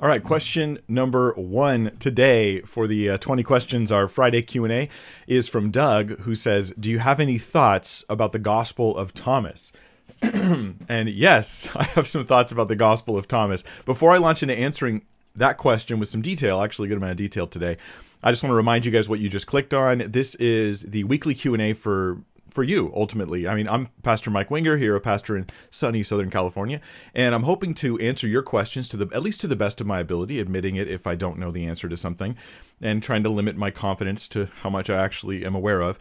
All right, question number one today for the uh, 20 questions, our Friday Q&A, is from Doug, who says, do you have any thoughts about the Gospel of Thomas? and yes, I have some thoughts about the Gospel of Thomas. Before I launch into answering that question with some detail, actually a good amount of detail today, I just want to remind you guys what you just clicked on. This is the weekly Q&A for for you ultimately. I mean, I'm Pastor Mike Winger here, a pastor in sunny Southern California, and I'm hoping to answer your questions to the at least to the best of my ability, admitting it if I don't know the answer to something, and trying to limit my confidence to how much I actually am aware of.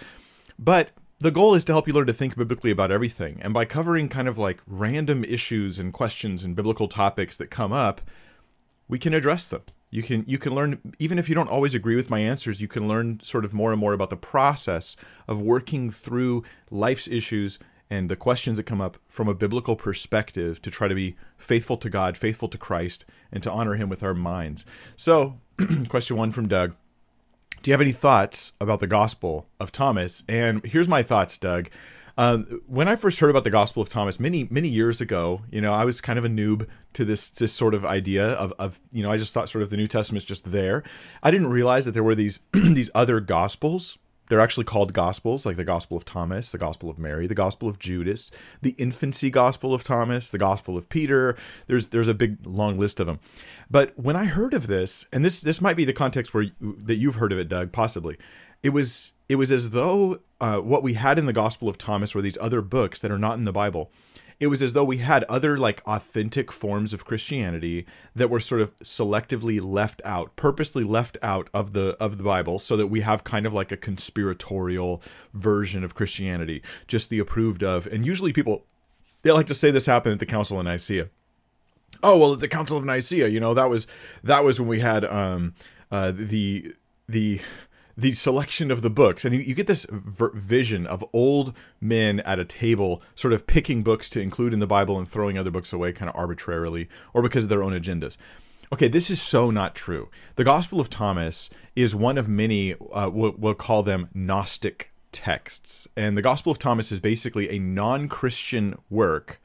But the goal is to help you learn to think biblically about everything, and by covering kind of like random issues and questions and biblical topics that come up, we can address them you can you can learn even if you don't always agree with my answers you can learn sort of more and more about the process of working through life's issues and the questions that come up from a biblical perspective to try to be faithful to God, faithful to Christ, and to honor him with our minds. So, question 1 from Doug. Do you have any thoughts about the gospel of Thomas? And here's my thoughts, Doug. Um, when I first heard about the Gospel of Thomas many many years ago, you know, I was kind of a noob to this this sort of idea of of you know, I just thought sort of the New Testament Testament's just there. I didn't realize that there were these these other Gospels. They're actually called Gospels, like the Gospel of Thomas, the Gospel of Mary, the Gospel of Judas, the Infancy Gospel of Thomas, the Gospel of Peter. There's there's a big long list of them. But when I heard of this, and this this might be the context where that you've heard of it, Doug, possibly it was it was as though uh, what we had in the Gospel of Thomas were these other books that are not in the Bible. It was as though we had other like authentic forms of Christianity that were sort of selectively left out, purposely left out of the of the Bible, so that we have kind of like a conspiratorial version of Christianity, just the approved of. And usually people they like to say this happened at the Council of Nicaea. Oh well, at the Council of Nicaea, you know that was that was when we had um, uh, the the the selection of the books. And you, you get this vision of old men at a table sort of picking books to include in the bible and throwing other books away kind of arbitrarily or because of their own agendas. Okay this is so not true. The gospel of thomas is one of many uh, we'll, we'll call them gnostic texts. And the gospel of thomas is basically a non-christian work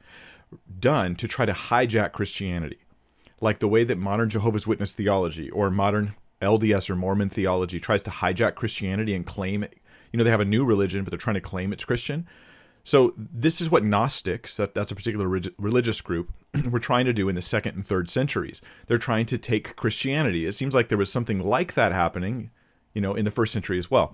done to try to hijack christianity like the way that modern jehovah's witness theology or modern LDS or Mormon theology tries to hijack Christianity and claim. You know, they have a new religion, but they're trying to claim it's Christian. So this is what Gnostics, that, that's a particular religious group, were trying to do in the second and third centuries. They're trying to take Christianity. It seems like there was something like that happening, you know, in the first century as well.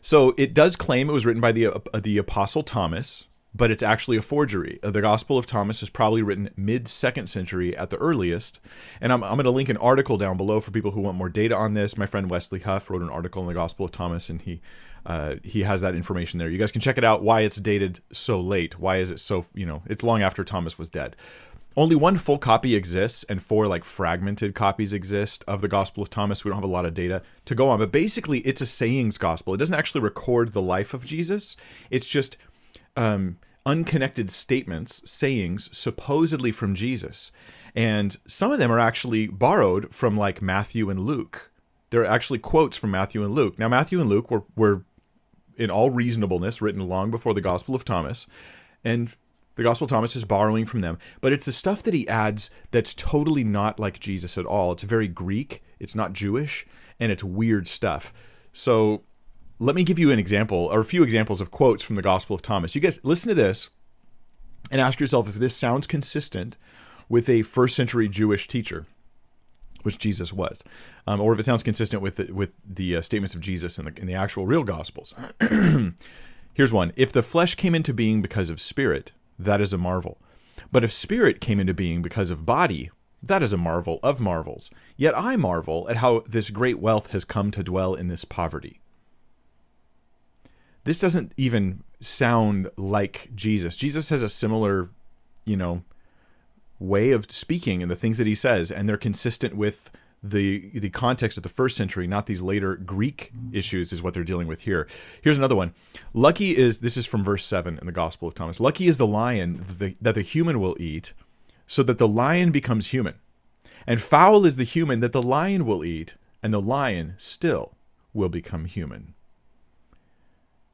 So it does claim it was written by the uh, the Apostle Thomas, but it's actually a forgery. Uh, the Gospel of Thomas is probably written mid second century at the earliest. And I'm, I'm going to link an article down below for people who want more data on this. My friend Wesley Huff wrote an article on the Gospel of Thomas, and he uh, he has that information there. You guys can check it out. Why it's dated so late? Why is it so? You know, it's long after Thomas was dead. Only one full copy exists, and four like fragmented copies exist of the Gospel of Thomas. We don't have a lot of data to go on, but basically, it's a sayings gospel. It doesn't actually record the life of Jesus. It's just um, unconnected statements, sayings, supposedly from Jesus. And some of them are actually borrowed from like Matthew and Luke. They're actually quotes from Matthew and Luke. Now, Matthew and Luke were, were in all reasonableness written long before the Gospel of Thomas. And the Gospel of Thomas is borrowing from them. But it's the stuff that he adds that's totally not like Jesus at all. It's very Greek, it's not Jewish, and it's weird stuff. So let me give you an example or a few examples of quotes from the Gospel of Thomas. You guys listen to this and ask yourself if this sounds consistent with a first century Jewish teacher, which Jesus was, um, or if it sounds consistent with the, with the uh, statements of Jesus in the, in the actual real Gospels. Here's one If the flesh came into being because of spirit, that is a marvel. But if spirit came into being because of body, that is a marvel of marvels. Yet I marvel at how this great wealth has come to dwell in this poverty this doesn't even sound like Jesus. Jesus has a similar, you know, way of speaking and the things that he says, and they're consistent with the the context of the first century, not these later Greek issues, is what they're dealing with here. Here's another one. Lucky is this is from verse seven in the Gospel of Thomas. Lucky is the lion that the, that the human will eat, so that the lion becomes human, and foul is the human that the lion will eat, and the lion still will become human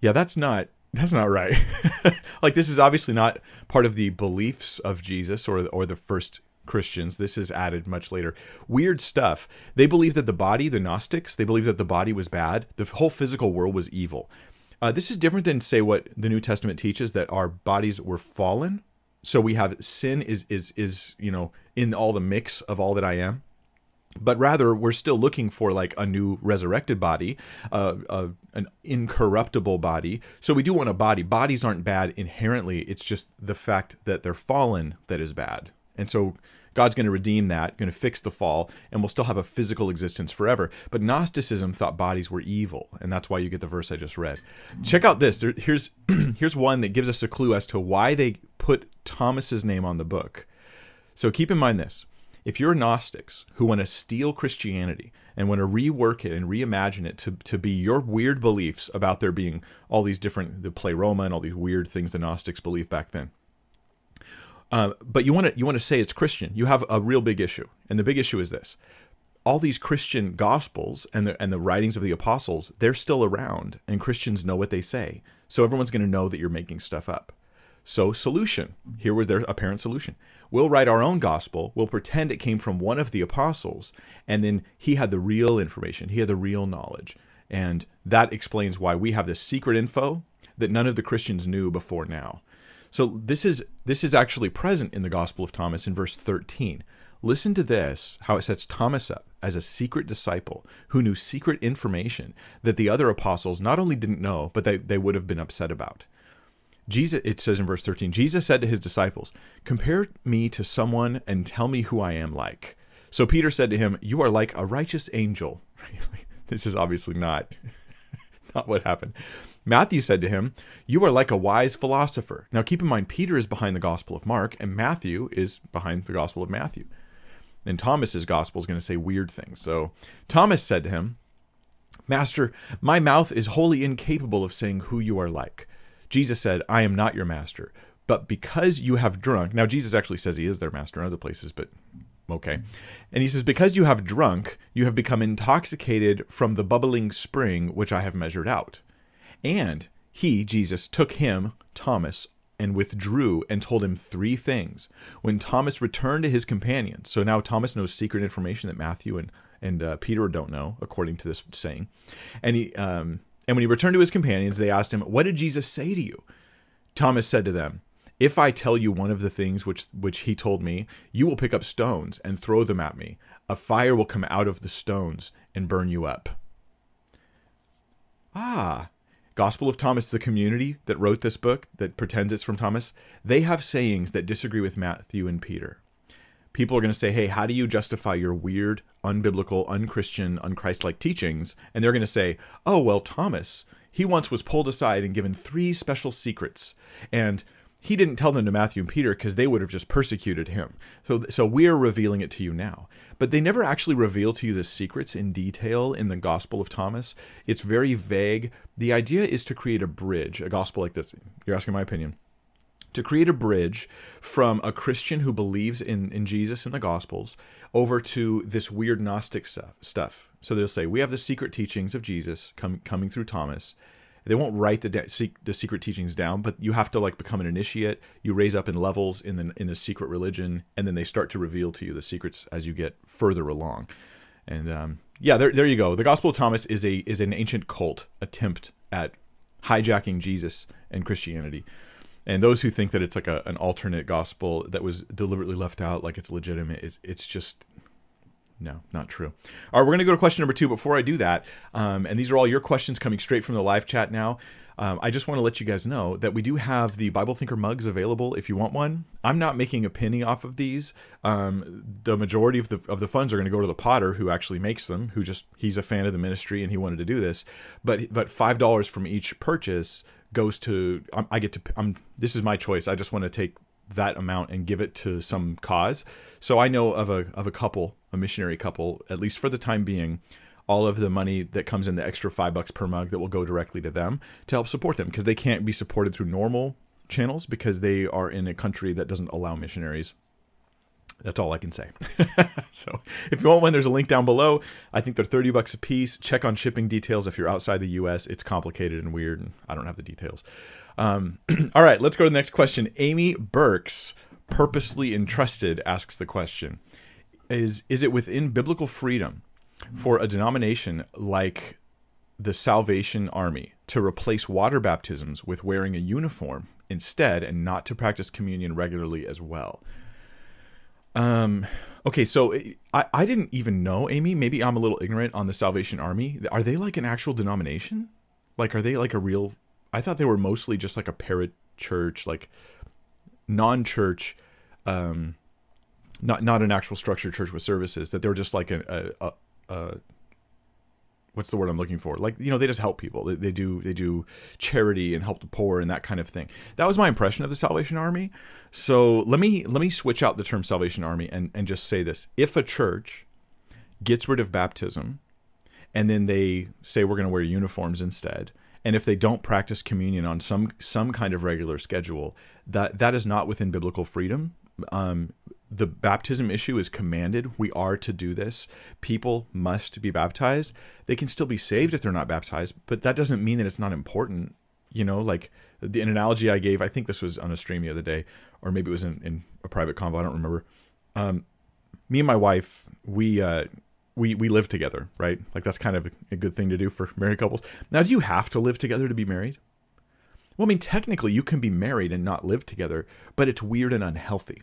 yeah, that's not that's not right. like this is obviously not part of the beliefs of Jesus or or the first Christians. This is added much later. Weird stuff. They believe that the body, the Gnostics, they believe that the body was bad. The whole physical world was evil. Uh, this is different than say what the New Testament teaches that our bodies were fallen. So we have sin is is is you know in all the mix of all that I am but rather we're still looking for like a new resurrected body uh, uh, an incorruptible body. So we do want a body. Bodies aren't bad inherently. It's just the fact that they're fallen that is bad. And so god's going to redeem that going to fix the fall and we'll still have a physical existence forever. But gnosticism thought bodies were evil and that's why you get the verse i just read. Check out this. There, here's here's one that gives us a clue as to why they put thomas's name on the book. So keep in mind this if you're Gnostics who want to steal Christianity and want to rework it and reimagine it to, to be your weird beliefs about there being all these different, the pleroma and all these weird things the Gnostics believed back then. Uh, but you want to you want to say it's Christian. You have a real big issue, and the big issue is this: all these Christian gospels and the and the writings of the apostles, they're still around, and Christians know what they say. So everyone's going to know that you're making stuff up. So solution. Here was their apparent solution. We'll write our own gospel. We'll pretend it came from one of the apostles, and then he had the real information. He had the real knowledge. And that explains why we have this secret info that none of the Christians knew before now. So this is this is actually present in the Gospel of Thomas in verse 13. Listen to this, how it sets Thomas up as a secret disciple who knew secret information that the other apostles not only didn't know, but they, they would have been upset about. Jesus, it says in verse 13, Jesus said to his disciples, Compare me to someone and tell me who I am like. So Peter said to him, You are like a righteous angel. this is obviously not, not what happened. Matthew said to him, You are like a wise philosopher. Now keep in mind, Peter is behind the Gospel of Mark, and Matthew is behind the Gospel of Matthew. And Thomas's Gospel is going to say weird things. So Thomas said to him, Master, my mouth is wholly incapable of saying who you are like. Jesus said, I am not your master, but because you have drunk. Now, Jesus actually says he is their master in other places, but okay. And he says, Because you have drunk, you have become intoxicated from the bubbling spring which I have measured out. And he, Jesus, took him, Thomas, and withdrew and told him three things. When Thomas returned to his companions, so now Thomas knows secret information that Matthew and and uh, Peter don't know, according to this saying, and he um, and when he returned to his companions, they asked him, What did Jesus say to you? Thomas said to them, If I tell you one of the things which, which he told me, you will pick up stones and throw them at me. A fire will come out of the stones and burn you up. Ah, Gospel of Thomas, the community that wrote this book that pretends it's from Thomas, they have sayings that disagree with Matthew and Peter people are going to say, hey, how do you justify your weird, unbiblical, unchristian, unchristlike teachings? And they're going to say, oh, well, Thomas, he once was pulled aside and given three special secrets. And he didn't tell them to Matthew and Peter because they would have just persecuted him. So, so we're revealing it to you now. But they never actually reveal to you the secrets in detail in the Gospel of Thomas. It's very vague. The idea is to create a bridge, a gospel like this. You're asking my opinion to create a bridge from a Christian who believes in, in Jesus and the Gospels over to this weird Gnostic stuff. stuff. So they'll say, We have the secret teachings of Jesus com- coming through Thomas. They won't write the, de- the secret teachings down, but you have to like become an initiate. You raise up in levels in the in the secret religion, and then they start to reveal to you the secrets as you get further along. And um, yeah, there, there you go. The Gospel of Thomas is a is an ancient cult attempt at hijacking Jesus and Christianity. And those who think that it's like a, an alternate gospel that was deliberately left out, like it's legitimate, it's, it's just no, not true. All right, we're going to go to question number two. Before I do that, um, and these are all your questions coming straight from the live chat now. Um, I just want to let you guys know that we do have the Bible Thinker mugs available if you want one. I'm not making a penny off of these. Um, the majority of the of the funds are going to go to the Potter who actually makes them, who just he's a fan of the ministry and he wanted to do this. But but five dollars from each purchase goes to I get to I'm this is my choice. I just want to take that amount and give it to some cause. So I know of a of a couple, a missionary couple, at least for the time being, all of the money that comes in the extra 5 bucks per mug that will go directly to them to help support them because they can't be supported through normal channels because they are in a country that doesn't allow missionaries that's all I can say. so if you want one, there's a link down below. I think they're 30 bucks a piece. Check on shipping details if you're outside the US. It's complicated and weird, and I don't have the details. Um, all right, let's go to the next question. Amy Burks purposely entrusted asks the question: Is is it within biblical freedom for a denomination like the Salvation Army to replace water baptisms with wearing a uniform instead, and not to practice communion regularly as well? Um, okay, so I, I didn't even know, Amy. Maybe I'm a little ignorant on the Salvation Army. Are they like an actual denomination? Like, are they like a real? I thought they were mostly just like a parachurch, like non-church, um, not not an actual structured church with services. That they were just like a, a, a, a what's the word I'm looking for? Like, you know, they just help people. They, they, do they do charity and help the poor and that kind of thing. That was my impression of the Salvation Army. So let me let me switch out the term Salvation Army and, and just say this. If a church gets rid of baptism and then they say we're going to wear uniforms instead, and if they don't practice communion on some some kind of regular schedule, that that is not within biblical freedom. Um, the baptism issue is commanded. We are to do this. People must be baptized. They can still be saved if they're not baptized, but that doesn't mean that it's not important. You know, like the an analogy I gave, I think this was on a stream the other day, or maybe it was in, in a private convo. I don't remember. Um, me and my wife, we uh, we we live together, right? Like that's kind of a good thing to do for married couples. Now, do you have to live together to be married? Well, I mean, technically, you can be married and not live together, but it's weird and unhealthy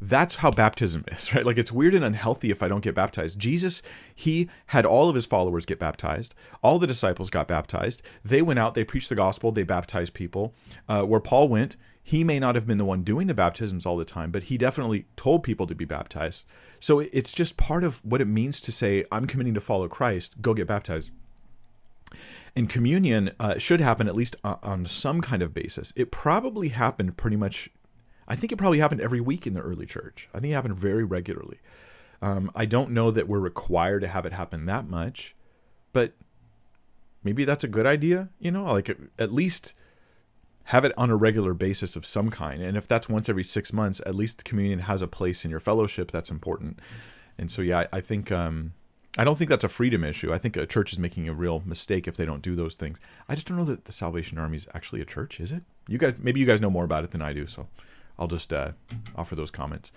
that's how baptism is, right? Like it's weird and unhealthy if I don't get baptized. Jesus, he had all of his followers get baptized. All the disciples got baptized. They went out, they preached the gospel, they baptized people. Uh, where Paul went, he may not have been the one doing the baptisms all the time, but he definitely told people to be baptized. So it's just part of what it means to say, I'm committing to follow Christ, go get baptized. And communion uh, should happen at least on some kind of basis. It probably happened pretty much I think it probably happened every week in the early church. I think it happened very regularly. Um, I don't know that we're required to have it happen that much, but maybe that's a good idea. You know, like at least have it on a regular basis of some kind. And if that's once every six months, at least communion has a place in your fellowship. That's important. And so, yeah, I, I think um, I don't think that's a freedom issue. I think a church is making a real mistake if they don't do those things. I just don't know that the Salvation Army is actually a church. Is it? You guys, maybe you guys know more about it than I do. So. I'll just uh, offer those comments.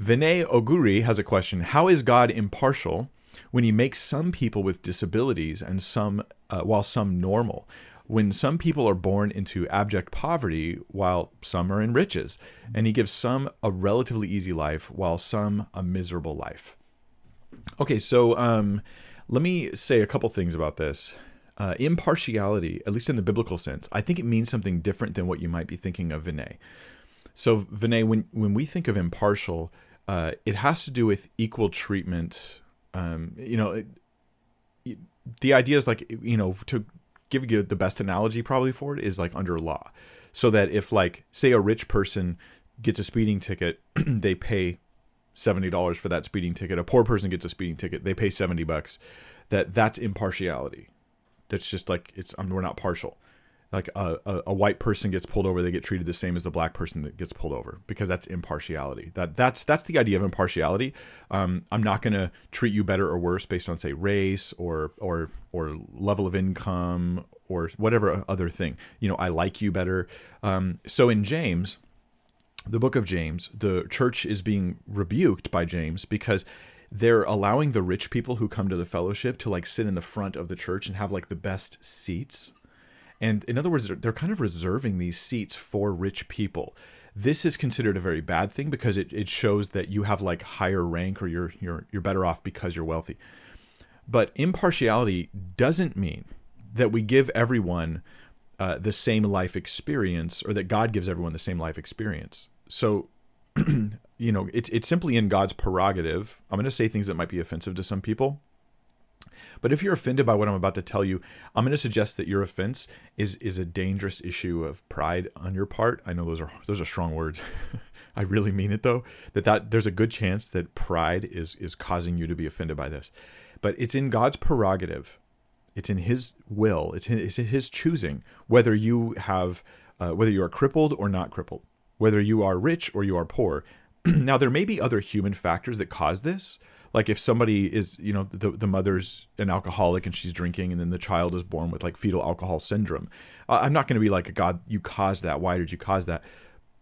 Vinay Oguri has a question How is God impartial when he makes some people with disabilities and some, uh, while some normal? When some people are born into abject poverty while some are in riches, and he gives some a relatively easy life while some a miserable life. Okay, so um, let me say a couple things about this. Uh, impartiality, at least in the biblical sense, I think it means something different than what you might be thinking of Vinay. So, Vinay, when when we think of impartial, uh, it has to do with equal treatment. Um, you know, it, it, the idea is like you know to give you the best analogy probably for it is like under law, so that if like say a rich person gets a speeding ticket, they pay seventy dollars for that speeding ticket. A poor person gets a speeding ticket, they pay seventy bucks. That that's impartiality. That's just like it's. I mean, we're not partial like a, a, a, white person gets pulled over, they get treated the same as the black person that gets pulled over because that's impartiality. That that's that's the idea of impartiality. Um, I'm not going to treat you better or worse based on say race or or or level of income or whatever other thing. You know, I like you better. Um, so in James, the book of James, the church is being rebuked by James because they're allowing the rich people who come to the fellowship to like sit in the front of the church and have like the best seats and in other words, they're, kind of reserving these seats for rich people. This is considered a very bad thing because it, it shows that you have like higher rank or you're you're you're better off because you're wealthy. But impartiality doesn't mean that we give everyone uh, the same life experience or that God gives everyone the same life experience. So, you know, it's it's simply in God's prerogative. I'm going to say things that might be offensive to some people but if you're offended by what I'm about to tell you, I'm going to suggest that your offense is is a dangerous issue of pride on your part. I know those are those are strong words. I really mean it though. That that there's a good chance that pride is is causing you to be offended by this. But it's in God's prerogative. It's in His will. It's His, it's his choosing whether you have uh, whether you are crippled or not crippled, whether you are rich or you are poor. now there may be other human factors that cause this like if somebody is you know the, the mother's an alcoholic and she's drinking and then the child is born with like fetal alcohol syndrome i'm not going to be like god you caused that why did you cause that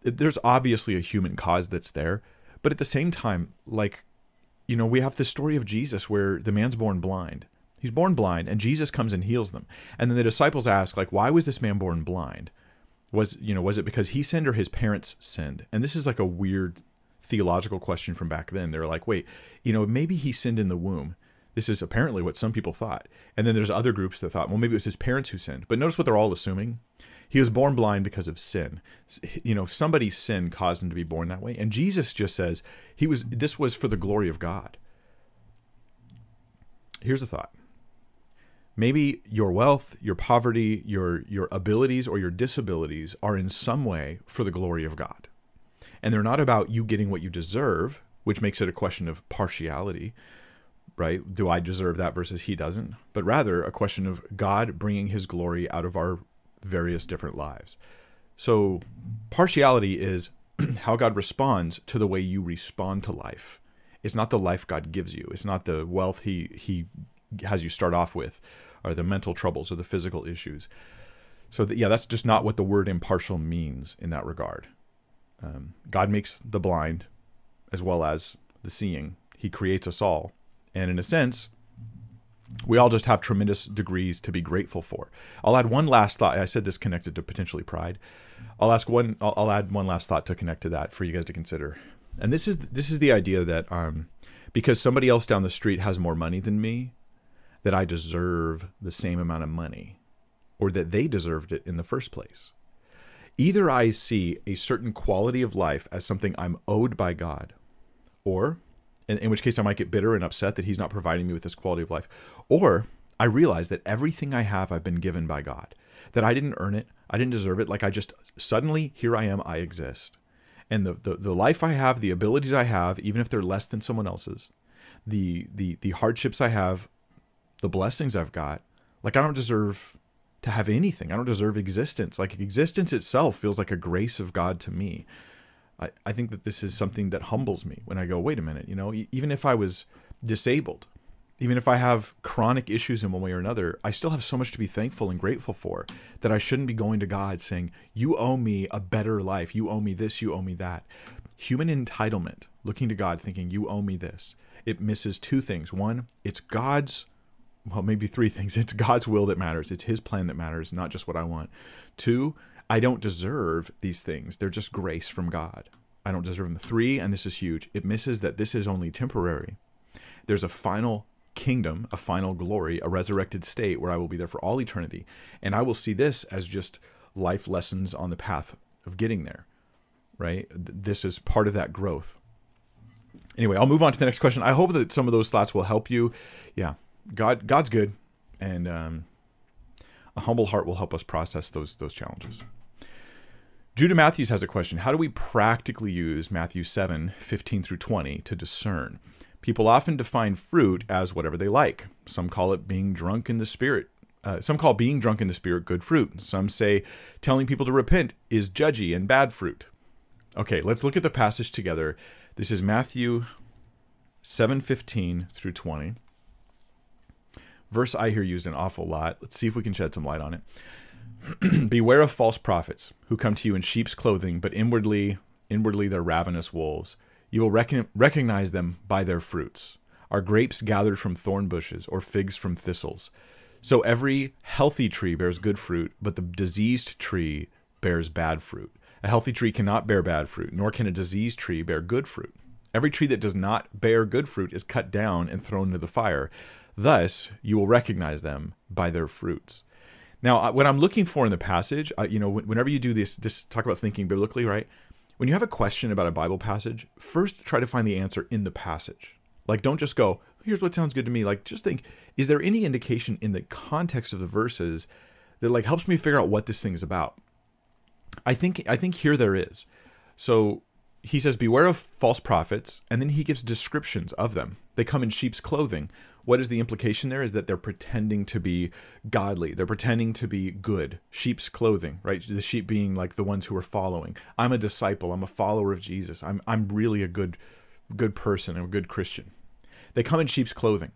there's obviously a human cause that's there, but at the same time, like, you know, we have the story of Jesus where the man's born blind. He's born blind, and Jesus comes and heals them. And then the disciples ask, like, why was this man born blind? Was you know, was it because he sinned or his parents sinned? And this is like a weird theological question from back then. They're like, wait, you know, maybe he sinned in the womb. This is apparently what some people thought. And then there's other groups that thought, well, maybe it was his parents who sinned. But notice what they're all assuming. He was born blind because of sin. You know, somebody's sin caused him to be born that way. And Jesus just says he was this was for the glory of God. Here's a thought. Maybe your wealth, your poverty, your your abilities or your disabilities are in some way for the glory of God. And they're not about you getting what you deserve, which makes it a question of partiality, right? Do I deserve that versus he doesn't? But rather a question of God bringing his glory out of our various different lives. So, partiality is how God responds to the way you respond to life. It's not the life God gives you. It's not the wealth he he has you start off with, or the mental troubles or the physical issues. So yeah, that's just not what the word impartial means in that regard. Um, God makes the blind as well as the seeing. He creates us all, and in a sense, we all just have tremendous degrees to be grateful for. I'll add one last thought. I said this connected to potentially pride. I'll ask one. I'll, I'll add one last thought to connect to that for you guys to consider. And this is this is the idea that um, because somebody else down the street has more money than me, that I deserve the same amount of money, or that they deserved it in the first place. Either I see a certain quality of life as something I'm owed by God, or in, in which case I might get bitter and upset that He's not providing me with this quality of life. Or I realize that everything I have, I've been given by God, that I didn't earn it, I didn't deserve it. Like I just suddenly, here I am, I exist. And the, the, the life I have, the abilities I have, even if they're less than someone else's, the, the, the hardships I have, the blessings I've got, like I don't deserve to have anything. I don't deserve existence. Like existence itself feels like a grace of God to me. I, I think that this is something that humbles me when I go, wait a minute, you know, even if I was disabled, even if I have chronic issues in one way or another, I still have so much to be thankful and grateful for that I shouldn't be going to God saying, You owe me a better life. You owe me this. You owe me that. Human entitlement, looking to God thinking, You owe me this, it misses two things. One, it's God's, well, maybe three things. It's God's will that matters, it's His plan that matters, not just what I want. Two, I don't deserve these things. They're just grace from God. I don't deserve them. Three, and this is huge, it misses that this is only temporary. There's a final kingdom, a final glory, a resurrected state where I will be there for all eternity. And I will see this as just life lessons on the path of getting there, right? This is part of that growth. Anyway, I'll move on to the next question. I hope that some of those thoughts will help you. Yeah, God, God's good, and um, a humble heart will help us process those those challenges. Judah Matthews has a question. How do we practically use Matthew 7, 15 through 20 to discern? People often define fruit as whatever they like. Some call it being drunk in the spirit. Uh, some call being drunk in the spirit good fruit. Some say telling people to repent is judgy and bad fruit. Okay, let's look at the passage together. This is Matthew 7:15 through 20. Verse I hear used an awful lot. Let's see if we can shed some light on it. Beware of false prophets who come to you in sheep's clothing, but inwardly, inwardly they're ravenous wolves. You will recognize them by their fruits. Are grapes gathered from thorn bushes, or figs from thistles? So every healthy tree bears good fruit, but the diseased tree bears bad fruit. A healthy tree cannot bear bad fruit, nor can a diseased tree bear good fruit. Every tree that does not bear good fruit is cut down and thrown into the fire. Thus, you will recognize them by their fruits. Now, what I'm looking for in the passage, uh, you know, whenever you do this, this talk about thinking biblically, right? When you have a question about a Bible passage, first try to find the answer in the passage. Like, don't just go, here's what sounds good to me. Like, just think, is there any indication in the context of the verses that like helps me figure out what this thing is about? I think I think here there is. So he says, Beware of false prophets, and then he gives descriptions of them. They come in sheep's clothing. What is the implication there? Is that they're pretending to be godly. They're pretending to be good. Sheep's clothing, right? The sheep being like the ones who are following. I'm a disciple. I'm a follower of Jesus. I'm I'm really a good good person. I'm a good Christian. They come in sheep's clothing.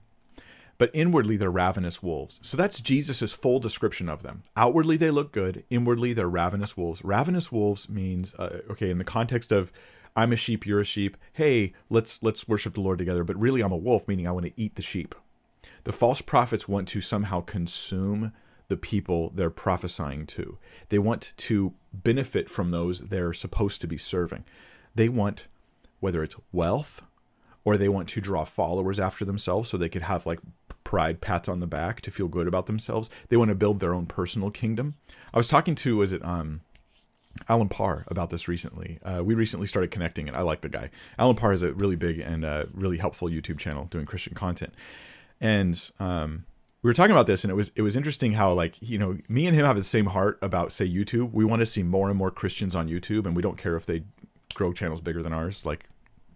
but inwardly they're ravenous wolves. So that's Jesus' full description of them. Outwardly they look good, inwardly they're ravenous wolves. Ravenous wolves means uh, okay, in the context of I'm a sheep, you're a sheep. Hey, let's let's worship the Lord together, but really I'm a wolf meaning I want to eat the sheep. The false prophets want to somehow consume the people they're prophesying to. They want to benefit from those they're supposed to be serving. They want whether it's wealth or they want to draw followers after themselves so they could have like pride pats on the back to feel good about themselves. They want to build their own personal kingdom. I was talking to was it um Allen Parr about this recently. Uh, we recently started connecting, and I like the guy. Allen Parr is a really big and uh, really helpful YouTube channel doing Christian content. And um, we were talking about this, and it was it was interesting how like you know me and him have the same heart about say YouTube. We want to see more and more Christians on YouTube, and we don't care if they grow channels bigger than ours. Like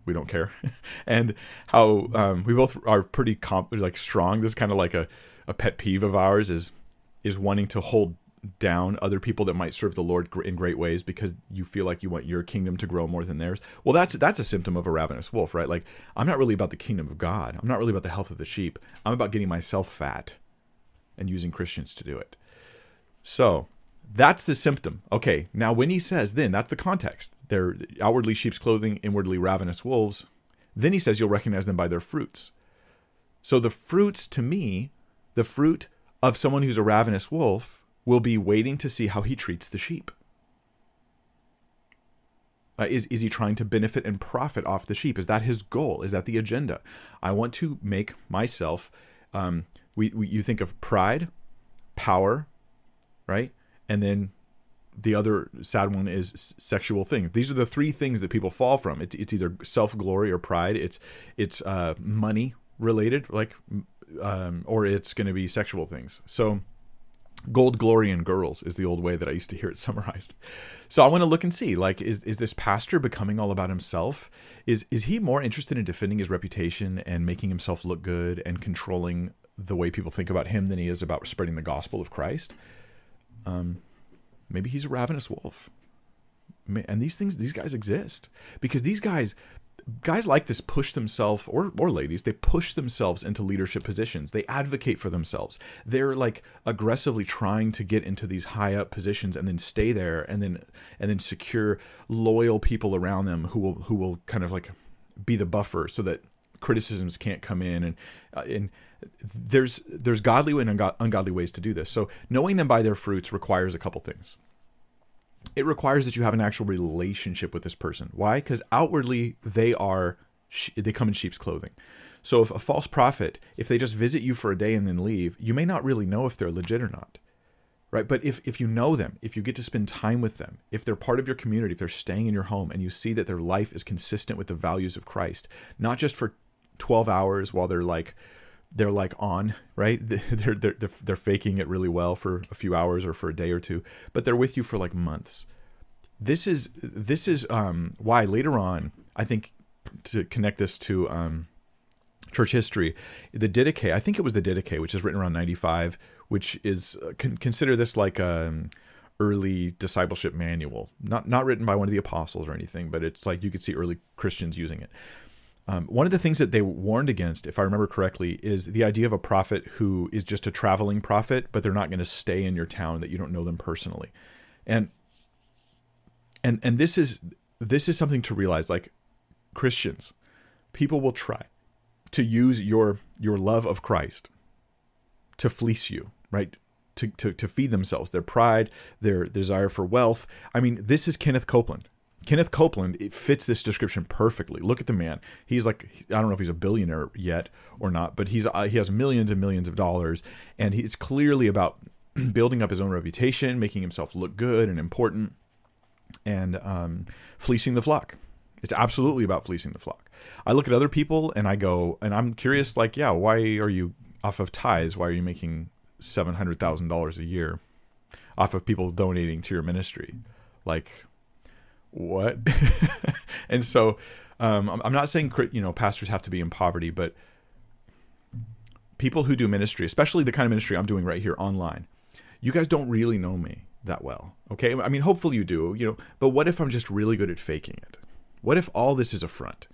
we don't care, and how um, we both are pretty comp- like strong. This is kind of like a, a pet peeve of ours is is wanting to hold down other people that might serve the Lord in great ways because you feel like you want your kingdom to grow more than theirs. Well, that's that's a symptom of a ravenous wolf, right? Like I'm not really about the kingdom of God. I'm not really about the health of the sheep. I'm about getting myself fat and using Christians to do it. So, that's the symptom. Okay, now when he says then, that's the context. They're outwardly sheep's clothing, inwardly ravenous wolves. Then he says you'll recognize them by their fruits. So the fruits to me, the fruit of someone who's a ravenous wolf will be waiting to see how he treats the sheep. Uh, is, is he trying to benefit and profit off the sheep? Is that his goal? Is that the agenda? I want to make myself, um, we, we, you think of pride, power, right? and then the other sad one is sexual things. These are the three things that people fall from. It's, it's either self glory or pride. It's it's uh, money related, like, um, or it's going to be sexual things. So, gold, glory, and girls is the old way that I used to hear it summarized. So I want to look and see, like, is is this pastor becoming all about himself? Is is he more interested in defending his reputation and making himself look good and controlling the way people think about him than he is about spreading the gospel of Christ? Um, maybe he's a ravenous wolf. And these things, these guys exist because these guys, guys like this push themselves, or or ladies, they push themselves into leadership positions. They advocate for themselves. They're like aggressively trying to get into these high up positions and then stay there, and then and then secure loyal people around them who will who will kind of like be the buffer so that criticisms can't come in and uh, and there's there's godly and ungodly ways to do this. So knowing them by their fruits requires a couple things. It requires that you have an actual relationship with this person. Why? Because outwardly they are they come in sheep's clothing. So if a false prophet, if they just visit you for a day and then leave, you may not really know if they're legit or not. Right? But if if you know them, if you get to spend time with them, if they're part of your community, if they're staying in your home and you see that their life is consistent with the values of Christ, not just for 12 hours while they're like they're like on right? They're, they're they're faking it really well for a few hours or for a day or two but they're with you for like months. This is this is um why later on i think to connect this to um church history the didache i think it was the didache which is written around 95 which is uh, con- consider this like um, early discipleship manual. Not not written by one of the apostles or anything but it's like you could see early christians using it um, one of the things that they warned against, if I remember correctly, is the idea of a prophet who is just a traveling prophet, but they're not going to stay in your town that you don't know them personally, and and and this is this is something to realize. Like Christians, people will try to use your your love of Christ to fleece you, right? To, to, to feed themselves, their pride, their desire for wealth. I mean, this is Kenneth Copeland. Kenneth Copeland it fits this description perfectly. Look at the man. He's like I don't know if he's a billionaire yet or not, but he's uh, he has millions and millions of dollars, and he's clearly about building up his own reputation, making himself look good and important, and um, fleecing the flock. It's absolutely about fleecing the flock. I look at other people and I go, and I'm curious, like, yeah, why are you off of ties? Why are you making seven hundred thousand dollars a year off of people donating to your ministry? Like, what? and so um, I'm not saying you know pastors have to be in poverty, but people who do ministry, especially the kind of ministry I'm doing right here online, you guys don't really know me that well. Okay, I mean, hopefully you do, you know. But what if I'm just really good at faking it? What if all this is a front?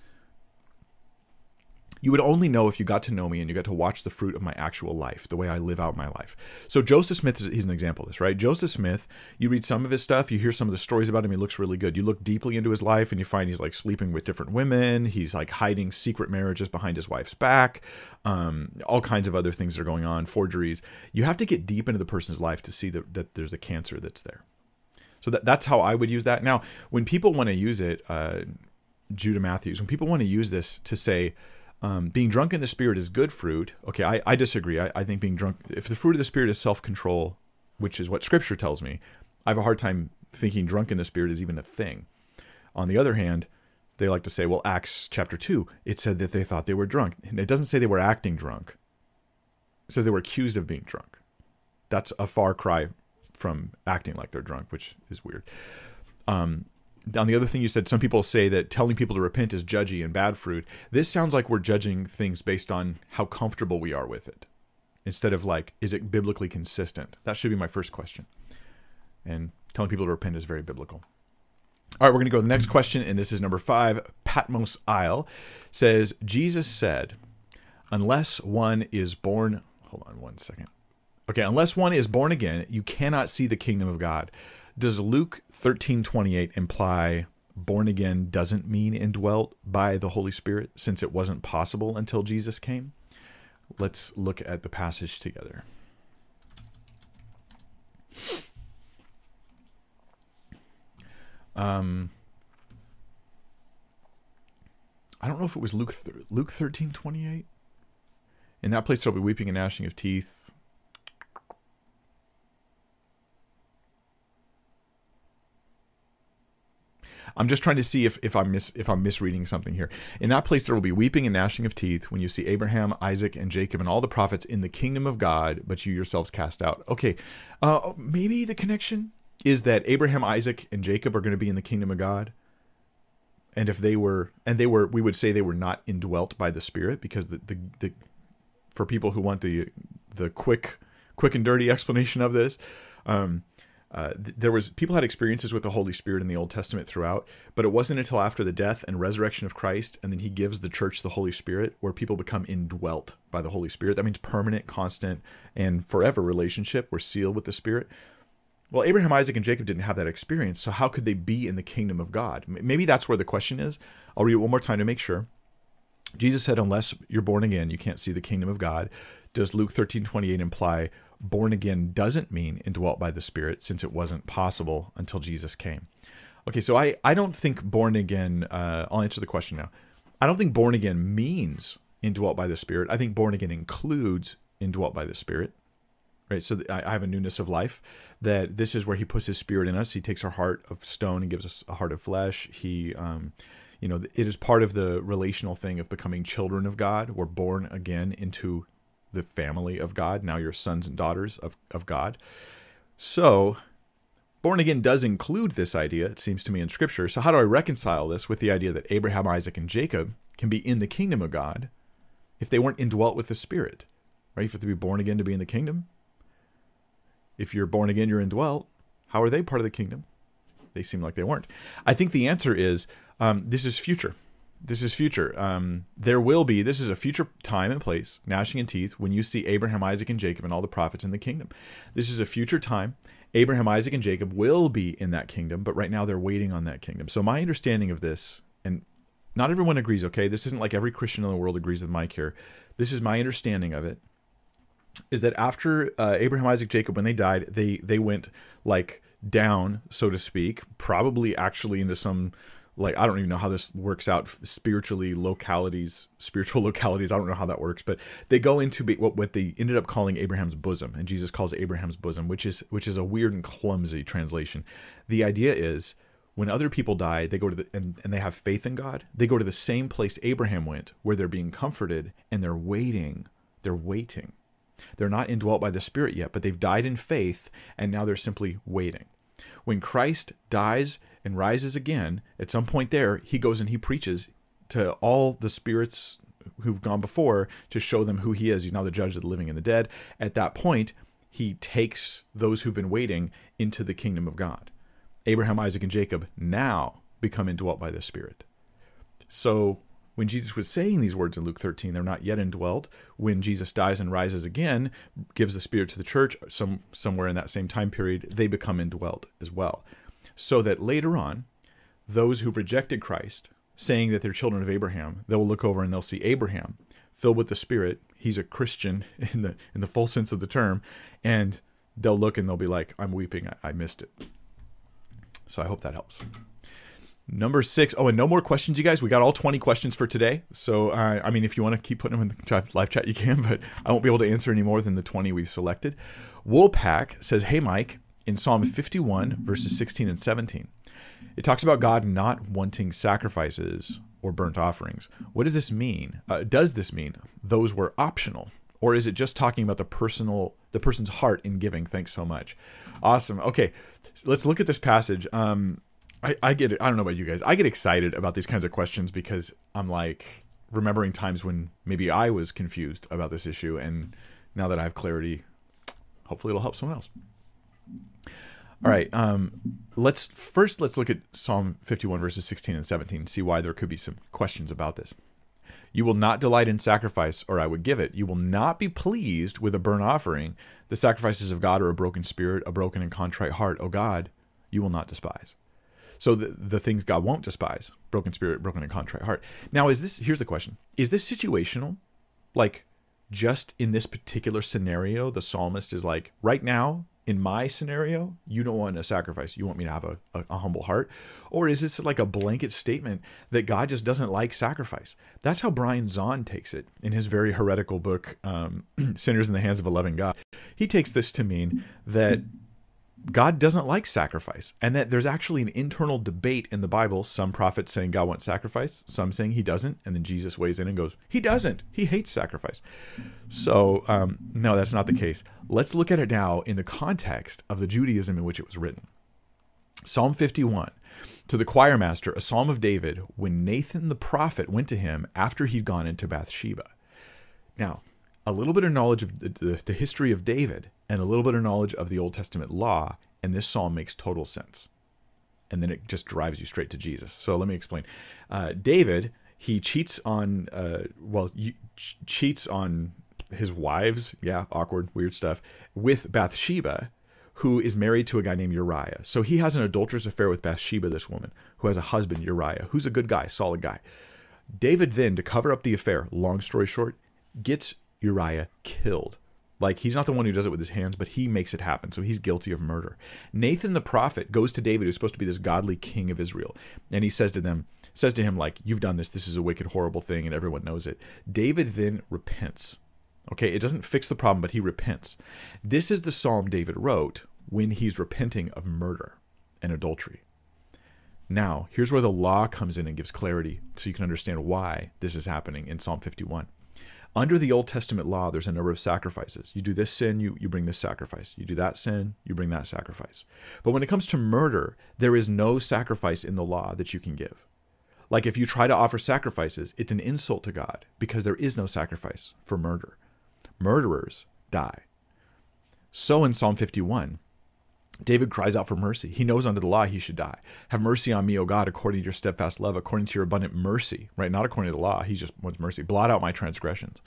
You would only know if you got to know me and you got to watch the fruit of my actual life, the way I live out my life. So Joseph Smith is he's an example of this, right? Joseph Smith, you read some of his stuff, you hear some of the stories about him, he looks really good. You look deeply into his life and you find he's like sleeping with different women, he's like hiding secret marriages behind his wife's back, um, all kinds of other things that are going on, forgeries. You have to get deep into the person's life to see that, that there's a cancer that's there. So that, that's how I would use that. Now, when people want to use it, uh, Judah Matthews, when people want to use this to say, um, being drunk in the spirit is good fruit. Okay, I, I disagree. I, I think being drunk, if the fruit of the spirit is self control, which is what scripture tells me, I have a hard time thinking drunk in the spirit is even a thing. On the other hand, they like to say, well, Acts chapter 2, it said that they thought they were drunk. And it doesn't say they were acting drunk, it says they were accused of being drunk. That's a far cry from acting like they're drunk, which is weird. Um, on the other thing you said, some people say that telling people to repent is judgy and bad fruit. This sounds like we're judging things based on how comfortable we are with it, instead of like, is it biblically consistent? That should be my first question. And telling people to repent is very biblical. All right, we're going to go to the next question, and this is number five. Patmos Isle says, Jesus said, unless one is born, hold on one second. Okay, unless one is born again, you cannot see the kingdom of God. Does Luke 13:28 imply born again doesn't mean indwelt by the Holy Spirit since it wasn't possible until Jesus came? Let's look at the passage together. Um I don't know if it was Luke Luke 13:28. In that place there'll be weeping and gnashing of teeth. I'm just trying to see if, if I'm mis, if I'm misreading something here. In that place there will be weeping and gnashing of teeth when you see Abraham, Isaac, and Jacob and all the prophets in the kingdom of God, but you yourselves cast out. Okay, uh, maybe the connection is that Abraham, Isaac, and Jacob are going to be in the kingdom of God. And if they were, and they were, we would say they were not indwelt by the Spirit because the the, the for people who want the the quick quick and dirty explanation of this. Um, uh, there was people had experiences with the Holy Spirit in the Old Testament throughout, but it wasn't until after the death and resurrection of Christ, and then He gives the church the Holy Spirit, where people become indwelt by the Holy Spirit. That means permanent, constant, and forever relationship. We're sealed with the Spirit. Well, Abraham, Isaac, and Jacob didn't have that experience, so how could they be in the kingdom of God? Maybe that's where the question is. I'll read it one more time to make sure. Jesus said, "Unless you're born again, you can't see the kingdom of God." Does Luke thirteen twenty eight imply born again doesn't mean indwelt by the Spirit, since it wasn't possible until Jesus came. Okay, so I, I don't think born again, uh, I'll answer the question now. I don't think born again means indwelt by the Spirit. I think born again includes indwelt by the Spirit. Right, so I have a newness of life. That this is where He puts His Spirit in us. He takes our heart of stone and gives us a heart of flesh. He, um, you know, it is part of the relational thing of becoming children of God. We're born again into the family of God. Now you're sons and daughters of, of God. So, born again does include this idea, it seems to me, in Scripture. So, how do I reconcile this with the idea that Abraham, Isaac, and Jacob can be in the kingdom of God if they weren't indwelt with the Spirit? Right? You have to be born again to be in the kingdom. If you're born again, you're indwelt. How are they part of the kingdom? They seem like they weren't. I think the answer is um, this is future this is future. Um, there will be, this is a future time and place, gnashing and teeth, when you see Abraham, Isaac, and Jacob and all the prophets in the kingdom. This is a future time. Abraham, Isaac, and Jacob will be in that kingdom, but right now they're waiting on that kingdom. So, my understanding of this, and not everyone agrees, okay? This isn't like every Christian in the world agrees with Mike here. This is my understanding of it. Is that after uh, Abraham, Isaac, Jacob, when they died, they they went like down, so to speak, probably actually into some like I don't even know how this works out spiritually localities spiritual localities I don't know how that works but they go into what what they ended up calling Abraham's bosom and Jesus calls Abraham's bosom which is which is a weird and clumsy translation. The idea is when other people die they go to the and, and they have faith in God they go to the same place Abraham went where they're being comforted and they're waiting they're waiting. They're not indwelt by the spirit yet but they've died in faith and now they're simply waiting. When Christ dies and rises again, at some point there, he goes and he preaches to all the spirits who've gone before to show them who he is. He's now the judge of the living and the dead. At that point, he takes those who've been waiting into the kingdom of God. Abraham, Isaac, and Jacob now become indwelt by the Spirit. So when Jesus was saying these words in Luke 13, they're not yet indwelt. When Jesus dies and rises again, gives the Spirit to the church, some somewhere in that same time period, they become indwelt as well. So that later on, those who've rejected Christ, saying that they're children of Abraham, they'll look over and they'll see Abraham filled with the Spirit. He's a Christian in the in the full sense of the term, and they'll look and they'll be like, "I'm weeping. I, I missed it." So I hope that helps. Number six. Oh, and no more questions, you guys. We got all 20 questions for today. So, uh, I mean, if you want to keep putting them in the live chat, you can, but I won't be able to answer any more than the 20 we've selected. Woolpack says, Hey, Mike, in Psalm 51, verses 16 and 17, it talks about God not wanting sacrifices or burnt offerings. What does this mean? Uh, does this mean those were optional? Or is it just talking about the personal, the person's heart in giving? Thanks so much. Awesome. Okay, let's look at this passage. Um, I, I get. I don't know about you guys. I get excited about these kinds of questions because I'm like remembering times when maybe I was confused about this issue, and now that I have clarity, hopefully it'll help someone else. All right. Um, let's first let's look at Psalm 51 verses 16 and 17. See why there could be some questions about this. You will not delight in sacrifice, or I would give it. You will not be pleased with a burnt offering. The sacrifices of God are a broken spirit, a broken and contrite heart. O God, you will not despise. So the, the things God won't despise broken spirit, broken and contrite heart. Now, is this, here's the question Is this situational? Like, just in this particular scenario, the psalmist is like, right now, in my scenario, you don't want a sacrifice. You want me to have a, a, a, humble heart? Or is this like a blanket statement that God just doesn't like sacrifice? That's how Brian Zahnd takes it in his very heretical book, um, Sinners in the Hands of a Loving God. He takes this to mean that God doesn't like sacrifice, and that there's actually an internal debate in the Bible. Some prophets saying God wants sacrifice, some saying he doesn't, and then Jesus weighs in and goes, He doesn't. He hates sacrifice. So, um, no, that's not the case. Let's look at it now in the context of the Judaism in which it was written. Psalm 51 to the choir master, a psalm of David, when Nathan the prophet went to him after he'd gone into Bathsheba. Now, a little bit of knowledge of the, the, history of David and a little bit of knowledge of the Old Testament law, and this psalm makes total sense. And then it just drives you straight to Jesus. So let me explain. Uh, David, he cheats on, uh, well, ch- cheats on his wives. Yeah, awkward, weird stuff. With Bathsheba, who is married to a guy named Uriah. So he has an adulterous affair with Bathsheba, this woman, who has a husband, Uriah, who's a good guy, solid guy. David then, to cover up the affair, long story short, gets Uriah killed. Like he's not the one who does it with his hands, but he makes it happen. So he's guilty of murder. Nathan the prophet goes to David, who's supposed to be this godly king of Israel, and he says to them, says to him, like, you've done this, this is a wicked, horrible thing, and everyone knows it. David then repents. Okay, it doesn't fix the problem, but he repents. This is the psalm David wrote when he's repenting of murder and adultery. Now, here's where the law comes in and gives clarity so you can understand why this is happening in Psalm 51. Under the Old Testament law, there's a number of sacrifices. You do this sin, you, you bring this sacrifice. You do that sin, you bring that sacrifice. But when it comes to murder, there is no sacrifice in the law that you can give. Like if you try to offer sacrifices, it's an insult to God because there is no sacrifice for murder. Murderers die. So in Psalm 51, David cries out for mercy. He knows under the law he should die. Have mercy on me, O God, according to your steadfast love, according to your abundant mercy, right? Not according to the law. He just wants mercy. Blot out my transgressions.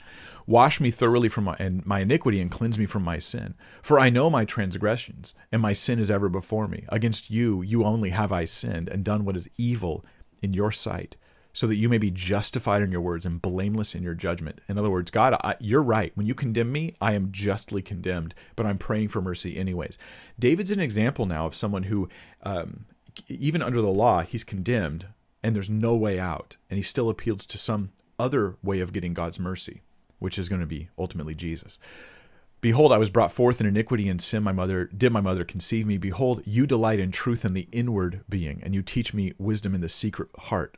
Wash me thoroughly from my, and my iniquity and cleanse me from my sin. For I know my transgressions, and my sin is ever before me. Against you, you only have I sinned and done what is evil in your sight so that you may be justified in your words and blameless in your judgment. In other words, God, I, you're right. When you condemn me, I am justly condemned, but I'm praying for mercy anyways. David's an example now of someone who, um, even under the law, he's condemned and there's no way out, and he still appeals to some other way of getting God's mercy, which is going to be ultimately Jesus. Behold, I was brought forth in iniquity and sin. My mother did my mother conceive me. Behold, you delight in truth in the inward being, and you teach me wisdom in the secret heart.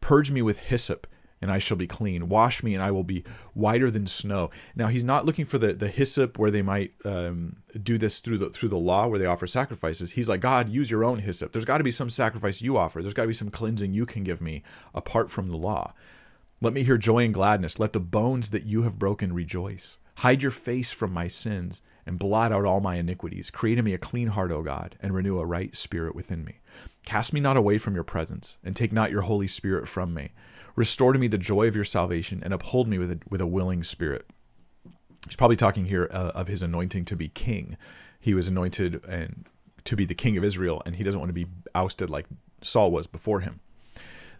Purge me with hyssop, and I shall be clean. Wash me, and I will be whiter than snow. Now he's not looking for the, the hyssop where they might um, do this through the through the law where they offer sacrifices. He's like, God, use your own hyssop. There's got to be some sacrifice you offer. There's got to be some cleansing you can give me apart from the law. Let me hear joy and gladness. Let the bones that you have broken rejoice. Hide your face from my sins and blot out all my iniquities. Create in me a clean heart, O God, and renew a right spirit within me. Cast me not away from your presence, and take not your Holy Spirit from me. Restore to me the joy of your salvation and uphold me with a, with a willing spirit. He's probably talking here uh, of his anointing to be king. He was anointed and to be the king of Israel, and he doesn't want to be ousted like Saul was before him.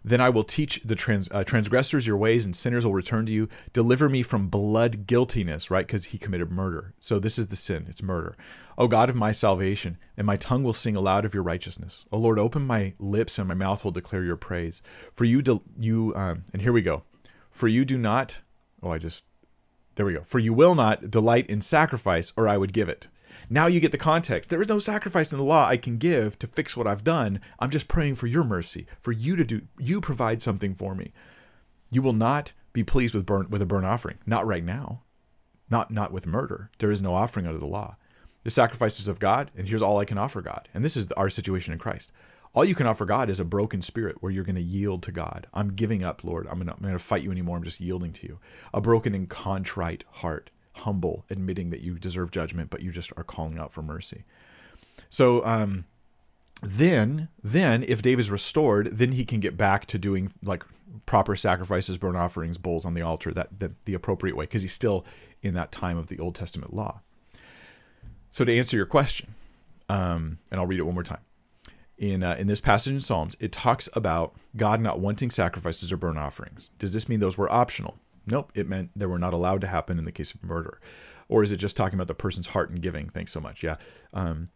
Then I will teach the trans, uh, transgressors your ways, and sinners will return to you. Deliver me from blood guiltiness, right? Because he committed murder. So this is the sin it's murder. O God of my salvation, and my tongue will sing aloud of your righteousness. O Lord, open my lips, and my mouth will declare your praise. For you, de- you, um, and here we go. For you do not, oh, I just, there we go. For you will not delight in sacrifice, or I would give it. Now you get the context. There is no sacrifice in the law I can give to fix what I've done. I'm just praying for your mercy, for you to do you provide something for me. You will not be pleased with burn with a burnt offering. Not right now. Not not with murder. There is no offering under the law. The sacrifices of God, and here's all I can offer God. And this is our situation in Christ. All you can offer God is a broken spirit where you're going to yield to God. I'm giving up, Lord. I'm not going to fight you anymore. I'm just yielding to you. A broken and contrite heart humble, admitting that you deserve judgment, but you just are calling out for mercy. So um, then, then if Dave is restored, then he can get back to doing like proper sacrifices, burnt offerings, bulls on the altar, that, that the appropriate way, because he's still in that time of the Old Testament law. So to answer your question, um, and I'll read it one more time. In, uh, in this passage in Psalms, it talks about God not wanting sacrifices or burnt offerings. Does this mean those were optional? Nope, it meant they were not allowed to happen in the case of murder. Or is it just talking about the person's heart and giving? Thanks so much. Yeah. Um,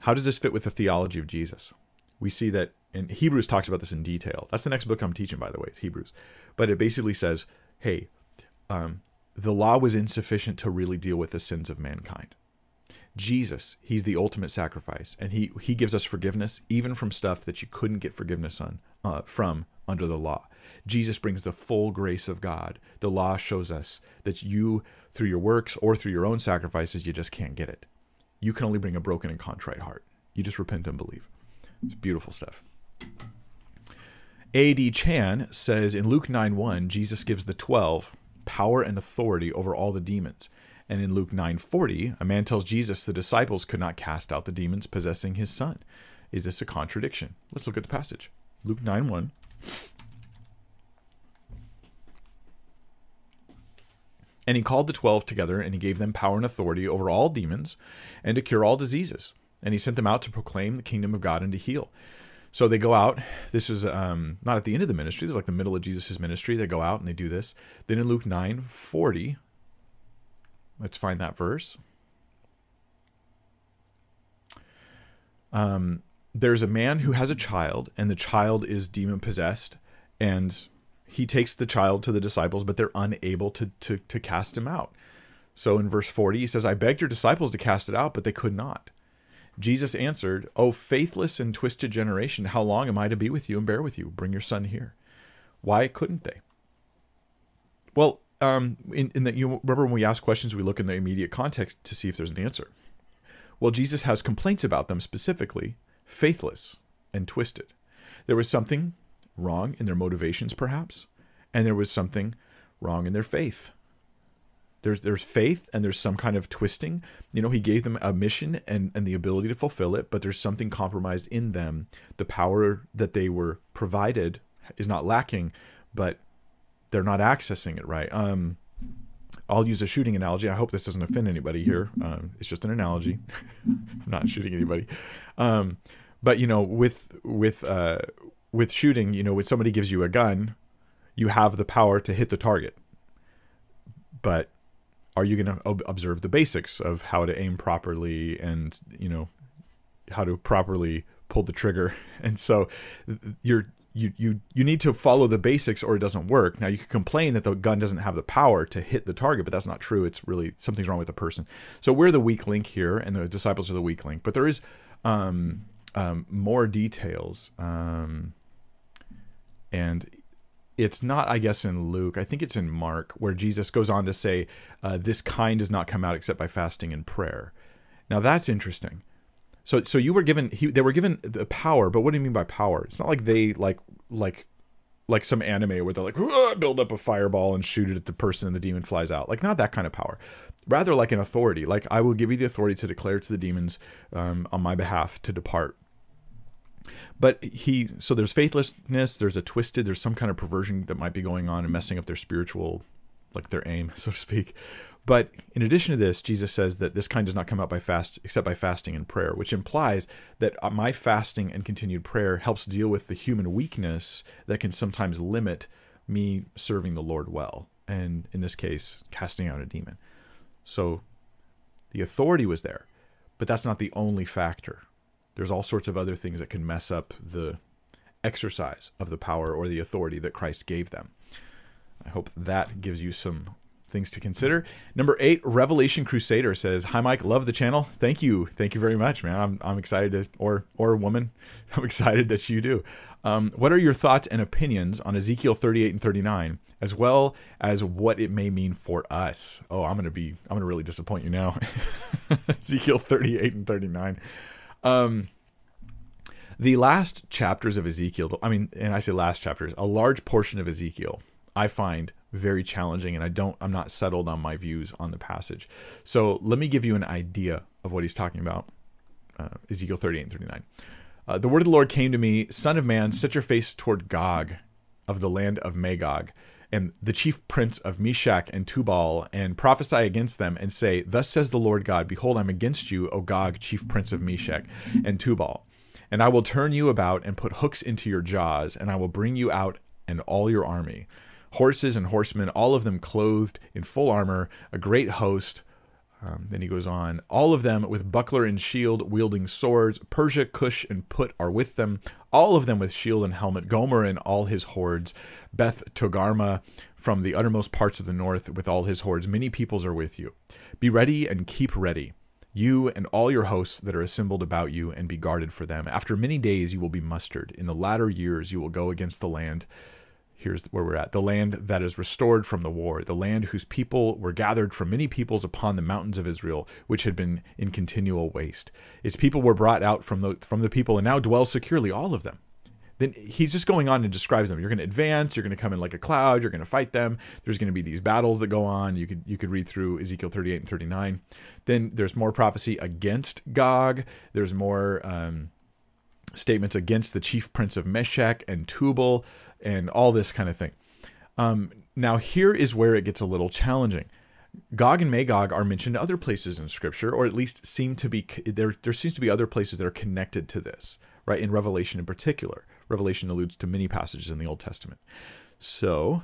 how does this fit with the theology of Jesus? We see that in Hebrews talks about this in detail. That's the next book I'm teaching, by the way, it's Hebrews. But it basically says, hey, um, the law was insufficient to really deal with the sins of mankind. Jesus, he's the ultimate sacrifice, and he he gives us forgiveness even from stuff that you couldn't get forgiveness on uh, from under the law. Jesus brings the full grace of God. The law shows us that you, through your works or through your own sacrifices, you just can't get it. You can only bring a broken and contrite heart. You just repent and believe. It's beautiful stuff. A.D. Chan says in Luke 9 1, Jesus gives the 12 power and authority over all the demons. And in Luke 9:40, a man tells Jesus the disciples could not cast out the demons possessing his son. Is this a contradiction? Let's look at the passage. Luke 9:1. And he called the twelve together, and he gave them power and authority over all demons, and to cure all diseases. And he sent them out to proclaim the kingdom of God and to heal. So they go out. This is um, not at the end of the ministry. This is like the middle of Jesus' ministry. They go out and they do this. Then in Luke 9 40, let's find that verse. Um, there's a man who has a child, and the child is demon possessed, and he takes the child to the disciples, but they're unable to, to, to cast him out. So in verse 40, he says, I begged your disciples to cast it out, but they could not. Jesus answered, O faithless and twisted generation, how long am I to be with you and bear with you? Bring your son here. Why couldn't they? Well, um, in, in that you remember when we ask questions, we look in the immediate context to see if there's an answer. Well, Jesus has complaints about them specifically, faithless and twisted. There was something wrong in their motivations, perhaps, and there was something wrong in their faith. There's there's faith and there's some kind of twisting. You know, he gave them a mission and, and the ability to fulfill it, but there's something compromised in them. The power that they were provided is not lacking, but they're not accessing it right. Um, I'll use a shooting analogy. I hope this doesn't offend anybody here. Um, it's just an analogy. I'm not shooting anybody. Um, but you know, with with uh, with shooting, you know, when somebody gives you a gun, you have the power to hit the target. But are you going to ob- observe the basics of how to aim properly and, you know, how to properly pull the trigger? And so you're you you you need to follow the basics or it doesn't work. Now you can complain that the gun doesn't have the power to hit the target, but that's not true. It's really something's wrong with the person. So we're the weak link here, and the disciples are the weak link. But there is um, um, more details. Um, and it's not, I guess, in Luke. I think it's in Mark, where Jesus goes on to say, uh, "This kind does not come out except by fasting and prayer." Now that's interesting. So, so you were given, he, they were given the power, but what do you mean by power? It's not like they like, like, like some anime where they're like build up a fireball and shoot it at the person and the demon flies out. Like not that kind of power. Rather like an authority. Like I will give you the authority to declare to the demons um, on my behalf to depart but he so there's faithlessness there's a twisted there's some kind of perversion that might be going on and messing up their spiritual like their aim so to speak. But in addition to this jesus says that this kind does not come out by fast except by fasting and prayer which implies that uh, my fasting and continued prayer helps deal with the human weakness that can sometimes limit me serving the lord well and in this case casting out a demon. So the authority was there but that's not the only factor there's all sorts of other things that can mess up the exercise of the power or the authority that Christ gave them. I hope that gives you some things to consider. Number eight, Revelation Crusader says, "Hi Mike, love the channel. Thank you, thank you very much, man. I'm I'm excited to, or or woman, I'm excited that you do. Um, what are your thoughts and opinions on Ezekiel 38 and 39, as well as what it may mean for us? Oh, I'm gonna be I'm gonna really disappoint you now. Ezekiel 38 and 39. Um, the last chapters of Ezekiel, I mean, and I say last chapters, a large portion of Ezekiel, I find very challenging, and I don't, I'm not settled on my views on the passage. So let me give you an idea of what he's talking about. Uh, Ezekiel 38 and 39. Uh, the word of the Lord came to me, Son of man, set your face toward Gog of the land of Magog and the chief prince of Meshech and Tubal, and prophesy against them, and say, Thus says the Lord God, Behold, I'm against you, O Gog, chief prince of Meshech and Tubal. And I will turn you about and put hooks into your jaws, and I will bring you out and all your army, horses and horsemen, all of them clothed in full armor, a great host, um, then he goes on, all of them with buckler and shield, wielding swords. Persia, Cush, and Put are with them, all of them with shield and helmet. Gomer and all his hordes. Beth Togarmah from the uttermost parts of the north with all his hordes. Many peoples are with you. Be ready and keep ready. You and all your hosts that are assembled about you, and be guarded for them. After many days you will be mustered. In the latter years you will go against the land here's where we're at the land that is restored from the war, the land whose people were gathered from many peoples upon the mountains of Israel, which had been in continual waste. Its people were brought out from the from the people and now dwell securely, all of them. Then he's just going on and describes them. You're going to advance. You're going to come in like a cloud. You're going to fight them. There's going to be these battles that go on. You could you could read through Ezekiel 38 and 39. Then there's more prophecy against Gog. There's more um, statements against the chief prince of Meshech and Tubal and all this kind of thing. Um, now, here is where it gets a little challenging. Gog and Magog are mentioned other places in Scripture, or at least seem to be there. There seems to be other places that are connected to this, right? In Revelation, in particular, Revelation alludes to many passages in the Old Testament. So,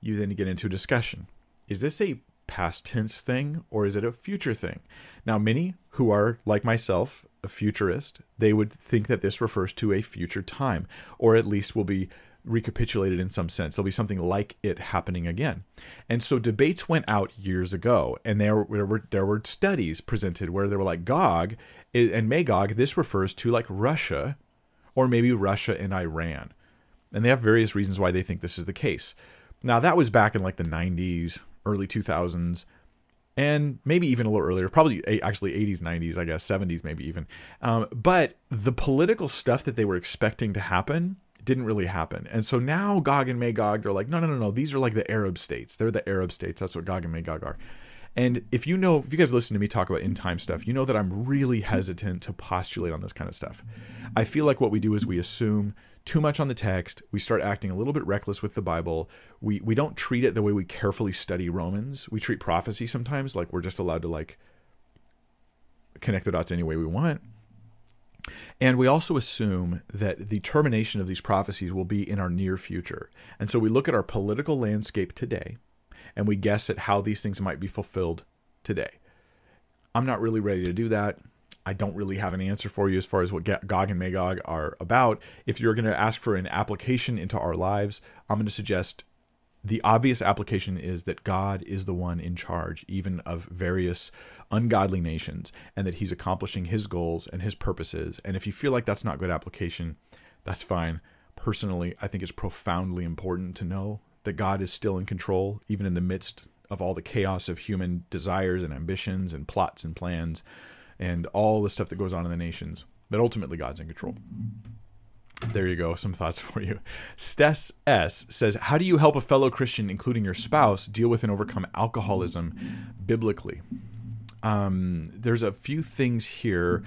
you then get into a discussion: Is this a past tense thing or is it a future thing? Now, many who are like myself, a futurist, they would think that this refers to a future time, or at least will be recapitulated in some sense. There'll be something like it happening again. And so debates went out years ago, and there were there were studies presented where they were like Gog and Magog. This refers to like Russia, or maybe Russia and Iran, and they have various reasons why they think this is the case. Now that was back in like the 90s, early 2000s. And maybe even a little earlier, probably actually 80s, 90s, I guess, 70s, maybe even. Um, but the political stuff that they were expecting to happen didn't really happen. And so now Gog and Magog, they're like, no, no, no, no. These are like the Arab states. They're the Arab states. That's what Gog and Magog are. And if you know, if you guys listen to me talk about end time stuff, you know that I'm really hesitant to postulate on this kind of stuff. I feel like what we do is we assume too much on the text. We start acting a little bit reckless with the Bible. We we don't treat it the way we carefully study Romans. We treat prophecy sometimes like we're just allowed to like connect the dots any way we want. And we also assume that the termination of these prophecies will be in our near future. And so we look at our political landscape today and we guess at how these things might be fulfilled today. I'm not really ready to do that. I don't really have an answer for you as far as what Gog and Magog are about. If you're going to ask for an application into our lives, I'm going to suggest the obvious application is that God is the one in charge, even of various ungodly nations, and that He's accomplishing His goals and His purposes. And if you feel like that's not good application, that's fine. Personally, I think it's profoundly important to know that God is still in control, even in the midst of all the chaos of human desires and ambitions and plots and plans and all the stuff that goes on in the nations. That ultimately God's in control. There you go, some thoughts for you. Stess S says, How do you help a fellow Christian, including your spouse, deal with and overcome alcoholism biblically? um, there's a few things here.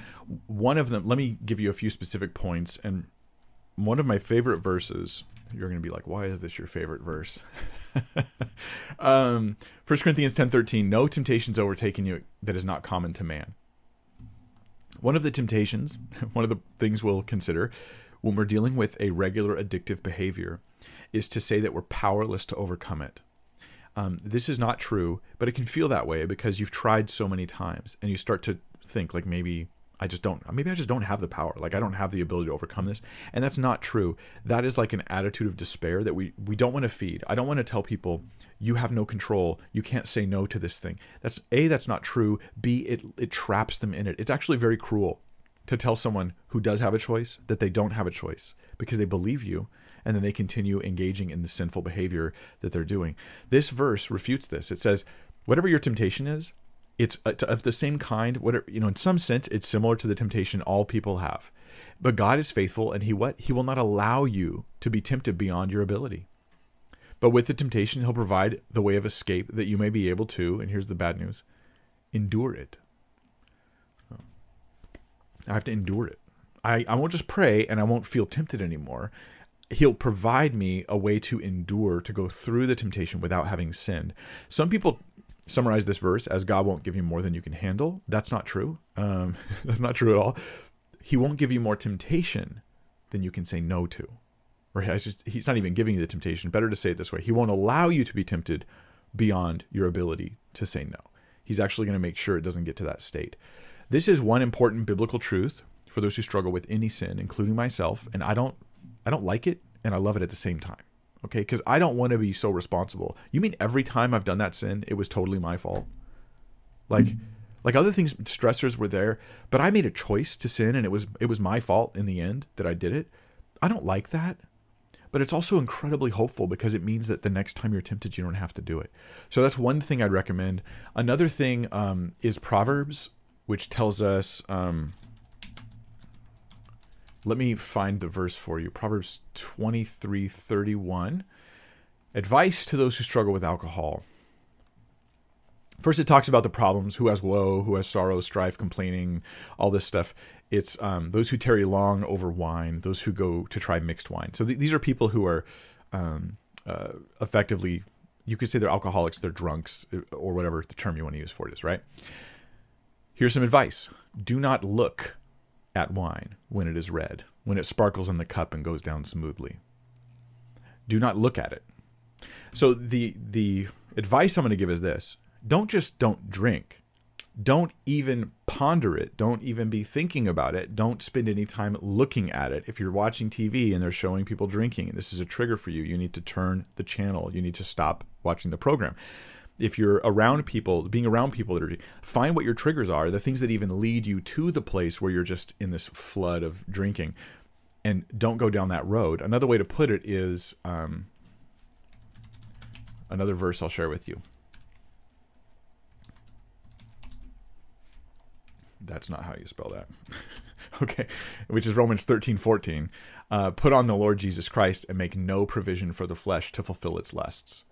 One of them, let me give you a few specific points. And one of my favorite verses, you're going to be like, why is this your favorite verse? um, 1 Corinthians 10 13, no temptation's overtaken you that is not common to man. One of the temptations, one of the things we'll consider when we're dealing with a regular addictive behavior is to say that we're powerless to overcome it. Um, this is not true, but it can feel that way because you've tried so many times and you start to think like maybe I just don't maybe I just don't have the power. Like I don't have the ability to overcome this. And that's not true. That is like an attitude of despair that we we don't want to feed. I don't want to tell people you have no control. You can't say no to this thing. That's A that's not true. B it it traps them in it. It's actually very cruel to tell someone who does have a choice that they don't have a choice because they believe you and then they continue engaging in the sinful behavior that they're doing. This verse refutes this. It says, whatever your temptation is, it's uh, of the same kind. Whatever you know, in some sense, it's similar to the temptation all people have. But God is faithful, and He what He will not allow you to be tempted beyond your ability. But with the temptation, He'll provide the way of escape that you may be able to. And here's the bad news: endure it. I have to endure it. I, I won't just pray and I won't feel tempted anymore. He'll provide me a way to endure to go through the temptation without having sinned. Some people summarize this verse as god won't give you more than you can handle. That's not true. Um, that's not true at all. He won't give you more temptation than you can say no to. Or just, he's not even giving you the temptation. Better to say it this way. He won't allow you to be tempted beyond your ability to say no. He's actually going to make sure it doesn't get to that state this is one important biblical truth for those who struggle with any sin including myself and i don't I don't like it and I love it at the same time. Okay, because I don't want to be so responsible. You mean every time I've done that sin, it was totally my fault? Like, mm-hmm. like other things, stressors were there, but I made a choice to sin, and it was it was my fault in the end that I did it. I don't like that, but it's also incredibly hopeful because it means that the next time you're tempted, you don't have to do it. So that's one thing I'd recommend. Another thing um, is Proverbs, which tells us. Um, let me find the verse for you. Proverbs 23 31. Advice to those who struggle with alcohol. First, it talks about the problems who has woe, who has sorrow, strife, complaining, all this stuff. It's um, those who tarry long over wine, those who go to try mixed wine. So th- these are people who are um, uh, effectively, you could say they're alcoholics, they're drunks, uh, or whatever the term you want to use for it is, right? Here's some advice do not look at wine when it is red, when it sparkles in the cup and goes down smoothly. Do not look at it. So the the advice I'm going to give is this: don't just don't drink. Don't even ponder it. Don't even be thinking about it. Don't spend any time looking at it. If you're watching TV and they're showing people drinking and this is a trigger for you, you need to turn the channel. You need to stop watching the program if you're around people, being around people that are find what your triggers are, the things that even lead you to the place where you're just in this flood of drinking, and don't go down that road. Another way to put it is um, another verse I'll share with you. That's not how you spell that. okay, which is Romans 13 14. Uh, Put on the Lord Jesus Christ and make no provision for the flesh to fulfill its lusts.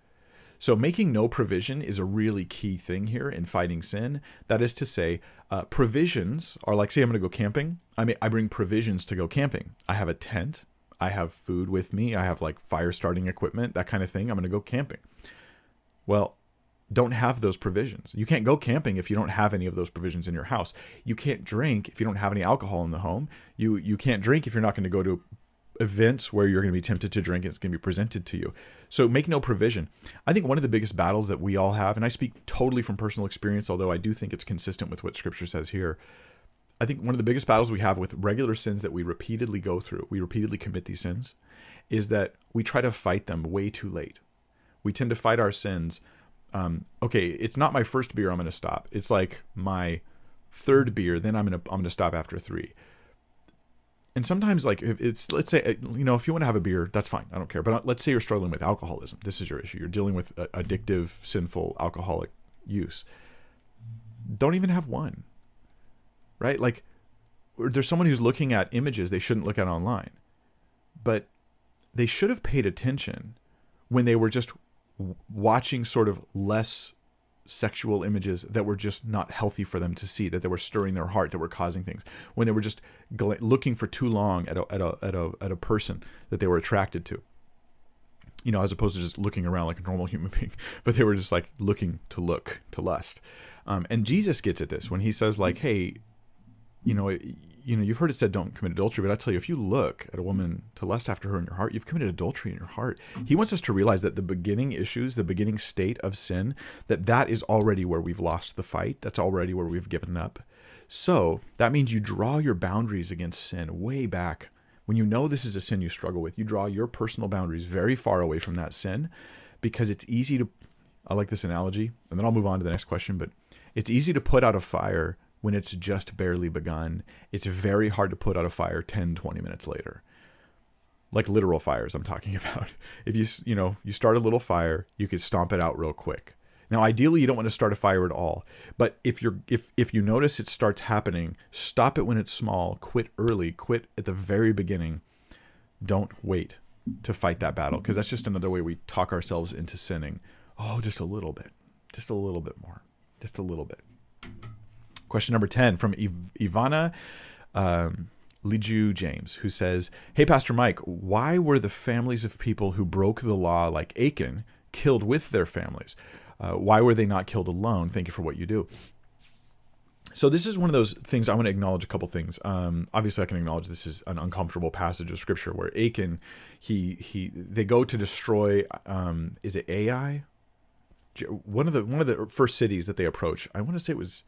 So, making no provision is a really key thing here in fighting sin. That is to say, uh, provisions are like, say, I'm going to go camping. I mean, I bring provisions to go camping. I have a tent. I have food with me. I have like fire starting equipment, that kind of thing. I'm going to go camping. Well, don't have those provisions. You can't go camping if you don't have any of those provisions in your house. You can't drink if you don't have any alcohol in the home. You you can't drink if you're not going to go to events where you're going to be tempted to drink and it's going to be presented to you. So make no provision. I think one of the biggest battles that we all have, and I speak totally from personal experience, although I do think it's consistent with what scripture says here. I think one of the biggest battles we have with regular sins that we repeatedly go through, we repeatedly commit these sins, is that we try to fight them way too late. We tend to fight our sins. Um, okay, it's not my first beer. I'm going to stop. It's like my third beer. Then I'm going to I'm going to stop after three and sometimes like if it's let's say uh, you know if you want to have a beer that's fine i don't care. But uh, let's say you're struggling with alcoholism this is your issue. You're dealing with addictive sinful alcoholic use. Don't even have one right? Like there's someone who's looking at images they shouldn't look at online but they should have paid attention when they were just watching sort of less sexual images that were just not healthy for them to see, that they were stirring their heart, that were causing things. When they were just looking for too long at a, at a at a at a person that they were attracted to. You know, as opposed to just looking around like a normal human being, but they were just like looking to look to lust. Um, and Jesus gets at this when he says like, "Hey, you know, you know, you've heard it said don't commit adultery, but I tell you, if you look at a woman to lust after her in your heart, you've committed adultery in your heart. Mm-hmm. He wants us to realize that the beginning issues, the beginning state of sin, that that is already where we've lost the fight. That's already where we've given up. So that means you draw your boundaries against sin way back. When you know this is a sin you struggle with, you draw your personal boundaries very far away from that sin because it's easy to. I like this analogy, and then I'll move on to the next question, but it's easy to put out a fire when it's just barely begun. It's very hard to put out a fire 10, 20 minutes later. Like literal fires I'm talking about. If you you know, you start a little fire, you could stomp it out real quick. Now ideally you don't want to start a fire at all, but if you're if if you notice it starts happening, stop it when it's small, quit early, quit at the very beginning. Don't wait to fight that battle because that's just another way we talk ourselves into sinning. Oh, just a little bit. Just a little bit more. Just a little bit. Question number 10 from Iv- Ivana um, Liju James, who says, Hey, Pastor Mike, why were the families of people who broke the law, like Achan, killed with their families? Uh, why were they not killed alone? Thank you for what you do. So this is one of those things I want to acknowledge a couple things. Um, obviously, I can acknowledge this is an uncomfortable passage of scripture where Achan, he he they go to destroy. Um, is it Ai? One of the one of the first cities that they approach. I want to say it was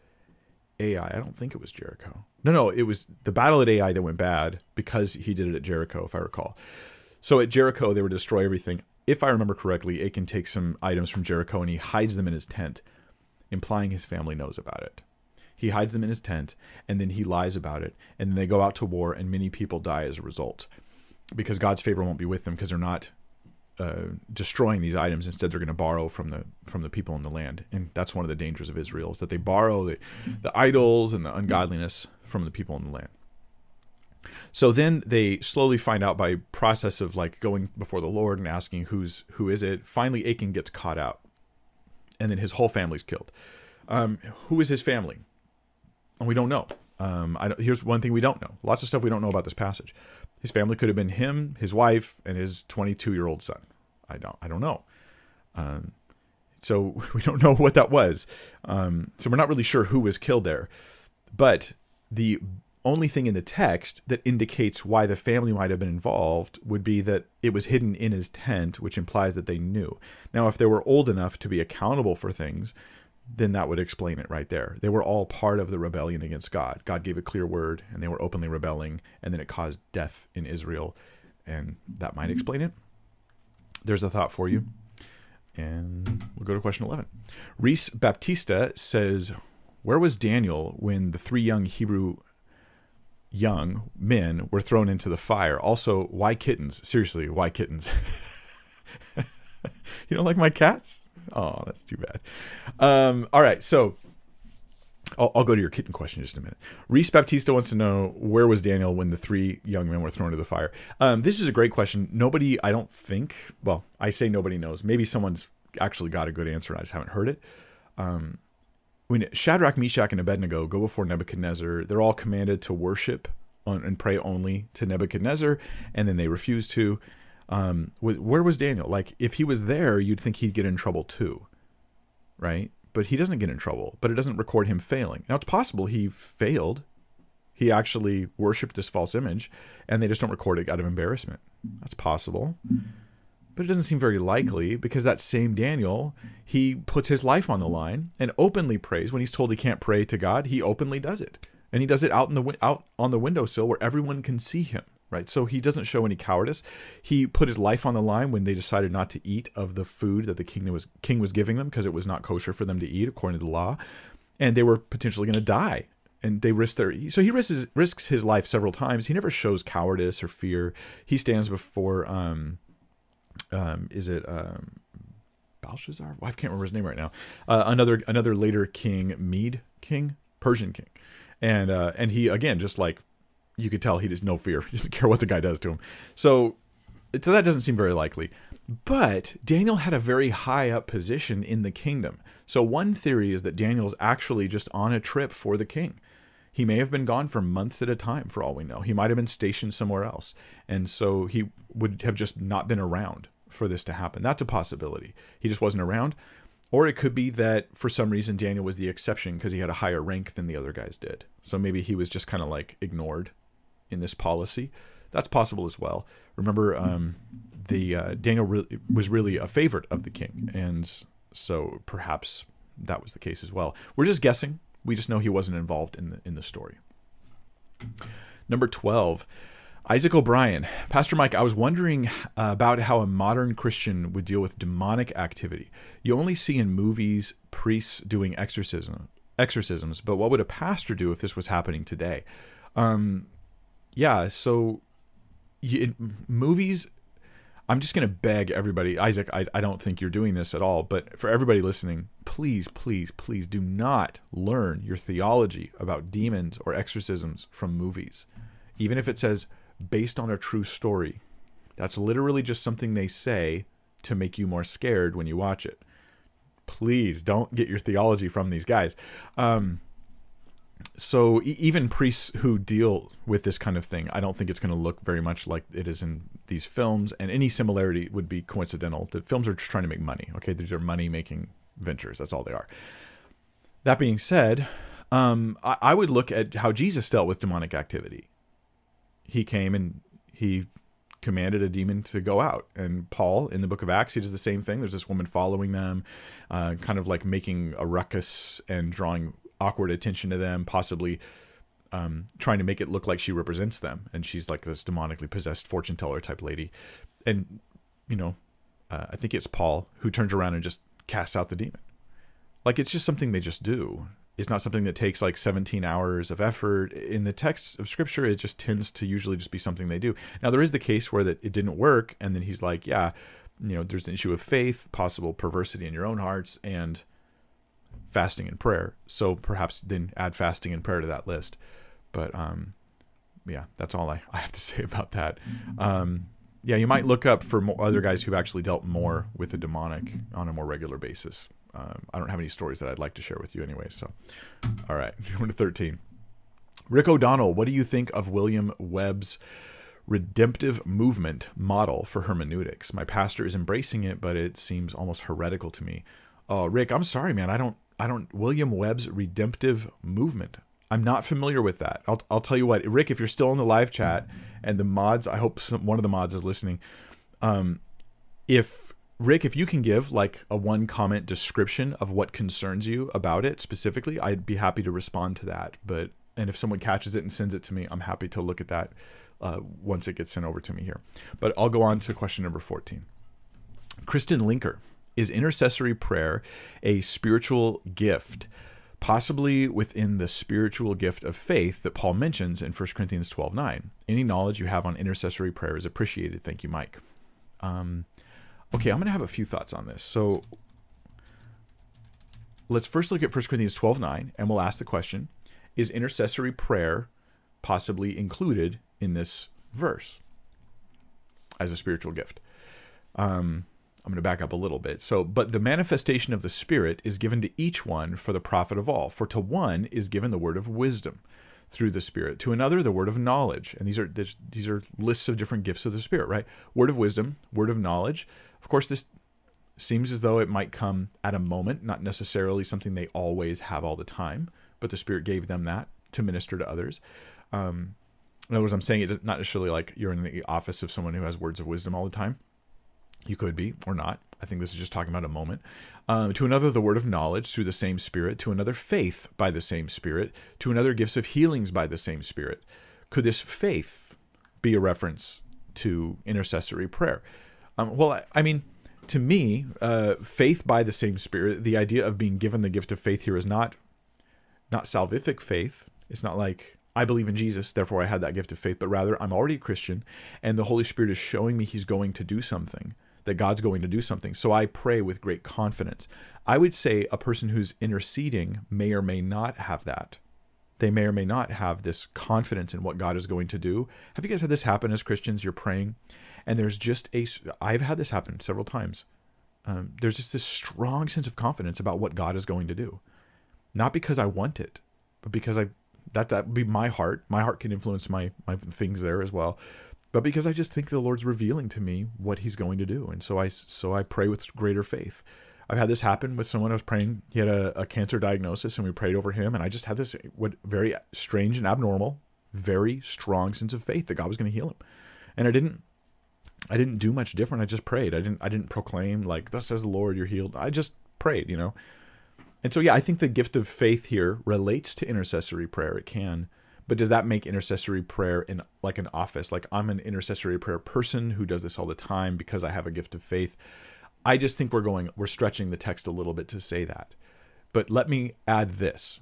Ai. I don't think it was Jericho. No, no, it was the battle at Ai that went bad because he did it at Jericho, if I recall. So at Jericho, they would destroy everything. If I remember correctly, Achan takes some items from Jericho and he hides them in his tent, implying his family knows about it. He hides them in his tent and then he lies about it. And then they go out to war and many people die as a result because God's favor won't be with them because they're not uh, destroying these items. Instead, they're going to borrow from the from the people in the land, and that's one of the dangers of Israel is that they borrow the the idols and the ungodliness from the people in the land. So then they slowly find out by process of like going before the Lord and asking who's who is it. Finally, Achan gets caught out, and then his whole family's killed. Um, who is his family? And we don't know. Um, I don't, here's one thing we don't know. Lots of stuff we don't know about this passage. His family could have been him, his wife, and his 22 year old son. I don't. I don't know. Um, so we don't know what that was. Um, so we're not really sure who was killed there. But the only thing in the text that indicates why the family might have been involved would be that it was hidden in his tent, which implies that they knew. Now, if they were old enough to be accountable for things, then that would explain it right there. They were all part of the rebellion against God. God gave a clear word and they were openly rebelling, and then it caused death in Israel, and that might explain it. There's a thought for you. And we'll go to question 11. Reese Baptista says, Where was Daniel when the three young Hebrew young men were thrown into the fire? Also, why kittens? Seriously, why kittens? you don't like my cats? Oh, that's too bad. Um, all right, so I'll, I'll, go to your kitten question in just a minute. Reese Baptista wants to know where was Daniel when the three young men were thrown into the fire. Um, this is a great question. Nobody, I don't think. Well, I say nobody knows. Maybe someone's actually got a good answer. And I just haven't heard it. Um, when Shadrach, Meshach, and Abednego go before Nebuchadnezzar, they're all commanded to worship and pray only to Nebuchadnezzar, and then they refuse to um, where was Daniel? Like, if he was there, you'd think he'd get in trouble too, right? But he doesn't get in trouble. But it doesn't record him failing. Now it's possible he failed. He actually worshipped this false image, and they just don't record it out of embarrassment. That's possible. But it doesn't seem very likely because that same Daniel, he puts his life on the line and openly prays when he's told he can't pray to God. He openly does it, and he does it out in the out on the windowsill where everyone can see him right? So he doesn't show any cowardice. He put his life on the line when they decided not to eat of the food that the king was king was giving them because it was not kosher for them to eat according to the law, and they were potentially going to die. And they risk their so he risks risks his life several times. He never shows cowardice or fear. He stands before um, um, is it um, Belshazzar? I can't remember his name right now. Uh, another another later king, Mede king, Persian king, and uh, and he again just like you could tell he has no fear. He doesn't care what the guy does to him. So, so that doesn't seem very likely. But Daniel had a very high up position in the kingdom. So one theory is that Daniel's actually just on a trip for the king. He may have been gone for months at a time, for all we know. He might have been stationed somewhere else. And so he would have just not been around for this to happen. That's a possibility. He just wasn't around. Or it could be that for some reason Daniel was the exception because he had a higher rank than the other guys did. So maybe he was just kind of like ignored in this policy. That's possible as well. Remember, um, the uh, Daniel re- was really a favorite of the king, and so perhaps that was the case as well. We're just guessing. We just know he wasn't involved in the in the story. Number twelve. Isaac O'Brien, Pastor Mike, I was wondering about how a modern Christian would deal with demonic activity. You only see in movies priests doing exorcism, exorcisms, but what would a pastor do if this was happening today? Um, yeah, so in movies, I'm just going to beg everybody, Isaac, I, I don't think you're doing this at all, but for everybody listening, please, please, please do not learn your theology about demons or exorcisms from movies. Even if it says based on a true story. That's literally just something they say to make you more scared when you watch it. Please don't get your theology from these guys. Um, so even priests who deal with this kind of thing, I don't think it's going to look very much like it is in these films, and any similarity would be coincidental. The films are just trying to make money. Okay, these are money-making ventures. That's all they are. That being said, um, I, I would look at how Jesus dealt with demonic activity he came and he commanded a demon to go out. And Paul, in the book of Acts, he does the same thing. There's this woman following them, uh, kind of like making a ruckus and drawing awkward attention to them, possibly um, trying to make it look like she represents them. And she's like this demonically possessed fortune teller type lady. And, you know, uh, I think it's Paul who turns around and just casts out the demon. Like it's just something they just do It's not something that takes like 17 hours of effort. In the text of scripture, it just tends to usually just be something they do. Now, there is the case where that it didn't work, and then he's like, yeah, you know, there's an issue of faith, possible perversity in your own hearts, and fasting and prayer. So perhaps then add fasting and prayer to that list. But um, yeah, that's all I, I have to say about that. Um, yeah, you might look up for other guys who've actually dealt more with the demonic on a more regular basis um, I don't have any stories that I'd like to share with you anyway. So, all right, number 13. Rick O'Donnell, what do you think of William Webb's redemptive movement model for hermeneutics? My pastor is embracing it, but it seems almost heretical to me. Oh, Rick, I'm sorry, man. I don't, I don't, William Webb's redemptive movement. I'm not familiar with that. I'll, I'll tell you what, Rick, if you're still in the live chat and the mods, I hope some, one of the mods is listening. Um, if Rick, if you can give like a one comment description of what concerns you about it specifically, I'd be happy to respond to that. But and if someone catches it and sends it to me, I'm happy to look at that uh, once it gets sent over to me here. But I'll go on to question number 14. Kristen Linker, is intercessory prayer a spiritual gift? Possibly within the spiritual gift of faith that Paul mentions in 1 Corinthians 12 9. Any knowledge you have on intercessory prayer is appreciated. Thank you, Mike. Um, Okay, I'm going to have a few thoughts on this. So let's first look at 1 Corinthians 12 9, and we'll ask the question Is intercessory prayer possibly included in this verse as a spiritual gift? Um, I'm going to back up a little bit. So, but the manifestation of the Spirit is given to each one for the profit of all. For to one is given the word of wisdom through the Spirit, to another the word of knowledge. And these are these are lists of different gifts of the Spirit, right? Word of wisdom, word of knowledge, of course, this seems as though it might come at a moment, not necessarily something they always have all the time, but the Spirit gave them that to minister to others. Um, in other words, I'm saying it not necessarily like you're in the office of someone who has words of wisdom all the time. You could be or not. I think this is just talking about a moment. Um, to another, the word of knowledge through the same Spirit. To another, faith by the same Spirit. To another, gifts of healings by the same Spirit. Could this faith be a reference to intercessory prayer? Um, well, I, I, mean, to me, uh, faith by the same Spirit, the idea of being given the gift of faith here is not not salvific faith. It's not like I believe in Jesus, therefore I had that gift of faith, but rather I'm already a Christian, and the Holy Spirit is showing me He's going to do something, that God's going to do something. So I pray with great confidence. I would say a person who's interceding may or may not have that. They may or may not have this confidence in what God is going to do. Have you guys had this happen as Christians? You're praying, and there's just a. I've had this happen several times. Um, there's just this strong sense of confidence about what God is going to do, not because I want it, but because I that that would be my heart. My heart can influence my my things there as well, but because I just think the Lord's revealing to me what He's going to do, and so I so I pray with greater faith. I've had this happen with someone I was praying. He had a, a cancer diagnosis, and we prayed over him. And I just had this what very strange and abnormal, very strong sense of faith that God was going to heal him. And I didn't, I didn't do much different. I just prayed. I didn't, I didn't proclaim like, "Thus says the Lord, you're healed." I just prayed, you know. And so, yeah, I think the gift of faith here relates to intercessory prayer. It can, but does that make intercessory prayer in like an office? Like I'm an intercessory prayer person who does this all the time because I have a gift of faith. I just think we're going we're stretching the text a little bit to say that. But let me add this.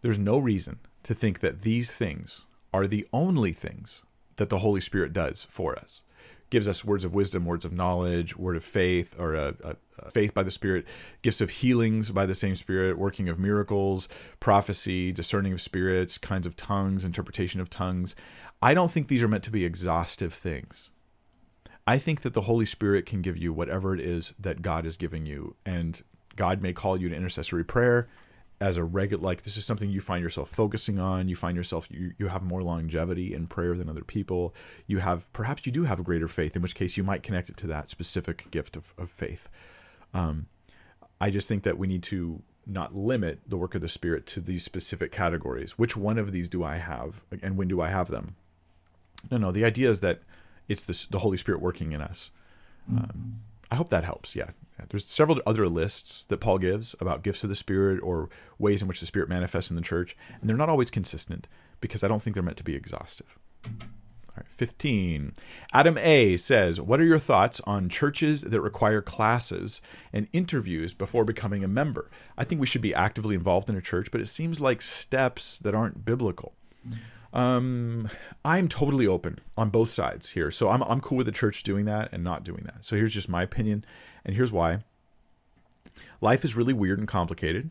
There's no reason to think that these things are the only things that the Holy Spirit does for us. Gives us words of wisdom, words of knowledge, word of faith, or a, a, faith by the Spirit, gifts of healings by the same Spirit, working of miracles, prophecy, discerning of spirits, kinds of tongues, interpretation of tongues. I don't think these are meant to be exhaustive things. I think that the Holy Spirit can give you whatever it is that God is giving you. And God may call you to intercessory prayer as a regular, like this is something you find yourself focusing on. You find yourself, you, you have more longevity in prayer than other people. You have, perhaps you do have a greater faith, in which case you might connect it to that specific gift of, of faith. Um, I just think that we need to not limit the work of the Spirit to these specific categories. Which one of these do I have, and when do I have them? No, no. The idea is that it's the, the Holy Spirit working in us. Um, I hope that helps. Yeah. There's several other lists that Paul gives about gifts of the Spirit or ways in which the Spirit manifests in the church, and they're not always consistent because I don't think they're meant to be exhaustive. All right, 15. Adam A says, What are your thoughts on churches that require classes and interviews before becoming a member? I think we should be actively involved in a church, but it seems like steps that aren't biblical. Um, I'm totally open on both sides here. So I'm I'm cool with the church doing that and not doing that. So here's just my opinion, and here's why. Life is really weird and complicated,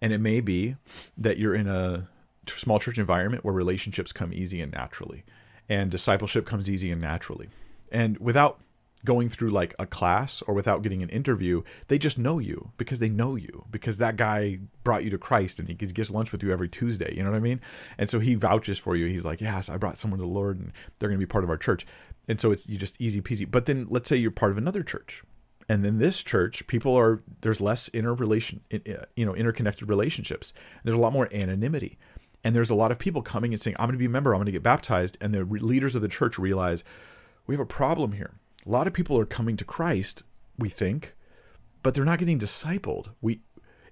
and it may be that you're in a small church environment where relationships come easy and naturally, and discipleship comes easy and naturally, and without going through like a class or without getting an interview, they just know you because they know you because that guy brought you to Christ and he gets lunch with you every Tuesday. You know what I mean? And so he vouches for you. He's like, yes, I brought someone to the Lord and they're going to be part of our church. And so it's you just easy peasy. But then let's say you're part of another church. And then this church, people are there's less interrelation, uh, you know, interconnected relationships. There's a lot more anonymity, and there's a lot of people coming and saying, "I'm going to be a member. I'm going to get baptized." And the leaders of the church realize we have a problem here a lot of people are coming to Christ, we think, but they're not getting discipled. We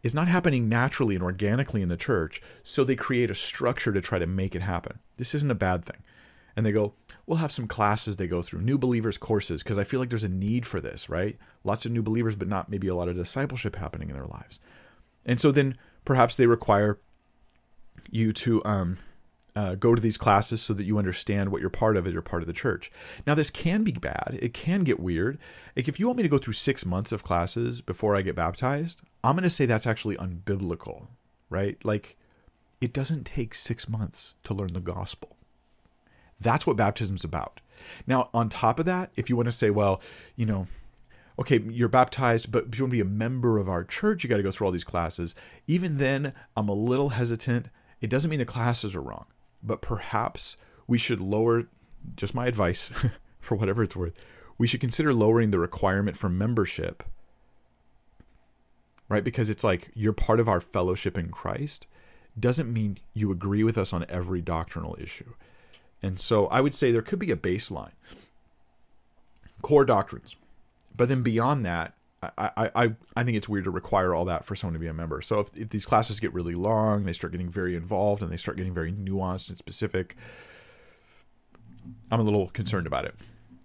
it's not happening naturally and organically in the church, so they create a structure to try to make it happen. This isn't a bad thing. And they go, we'll have some classes they go through, new believers courses, because I feel like there's a need for this, right? Lots of new believers, but not maybe a lot of discipleship happening in their lives. And so then perhaps they require you to um, uh, go to these classes so that you understand what you're part of as you're part of the church. Now, this can be bad. It can get weird. Like, if you want me to go through six months of classes before I get baptized, I'm going to say that's actually unbiblical, right? Like, it doesn't take six months to learn the gospel. That's what baptism's about. Now, on top of that, if you want to say, well, you know, okay, you're baptized, but if you want to be a member of our church, you got to go through all these classes. Even then, I'm a little hesitant. It doesn't mean the classes are wrong but perhaps we should lower just my advice for whatever it's worth we should consider lowering the requirement for membership right? Because it's like you're part of our fellowship in christ doesn't mean you agree with us on every doctrinal issue. And so i would say there could be a baseline core doctrines. But then beyond that I, I, I think it's weird to require all that for someone to be a member. So if, if these classes get really long, they start getting very involved and they start getting very nuanced and specific, I'm a little concerned about it.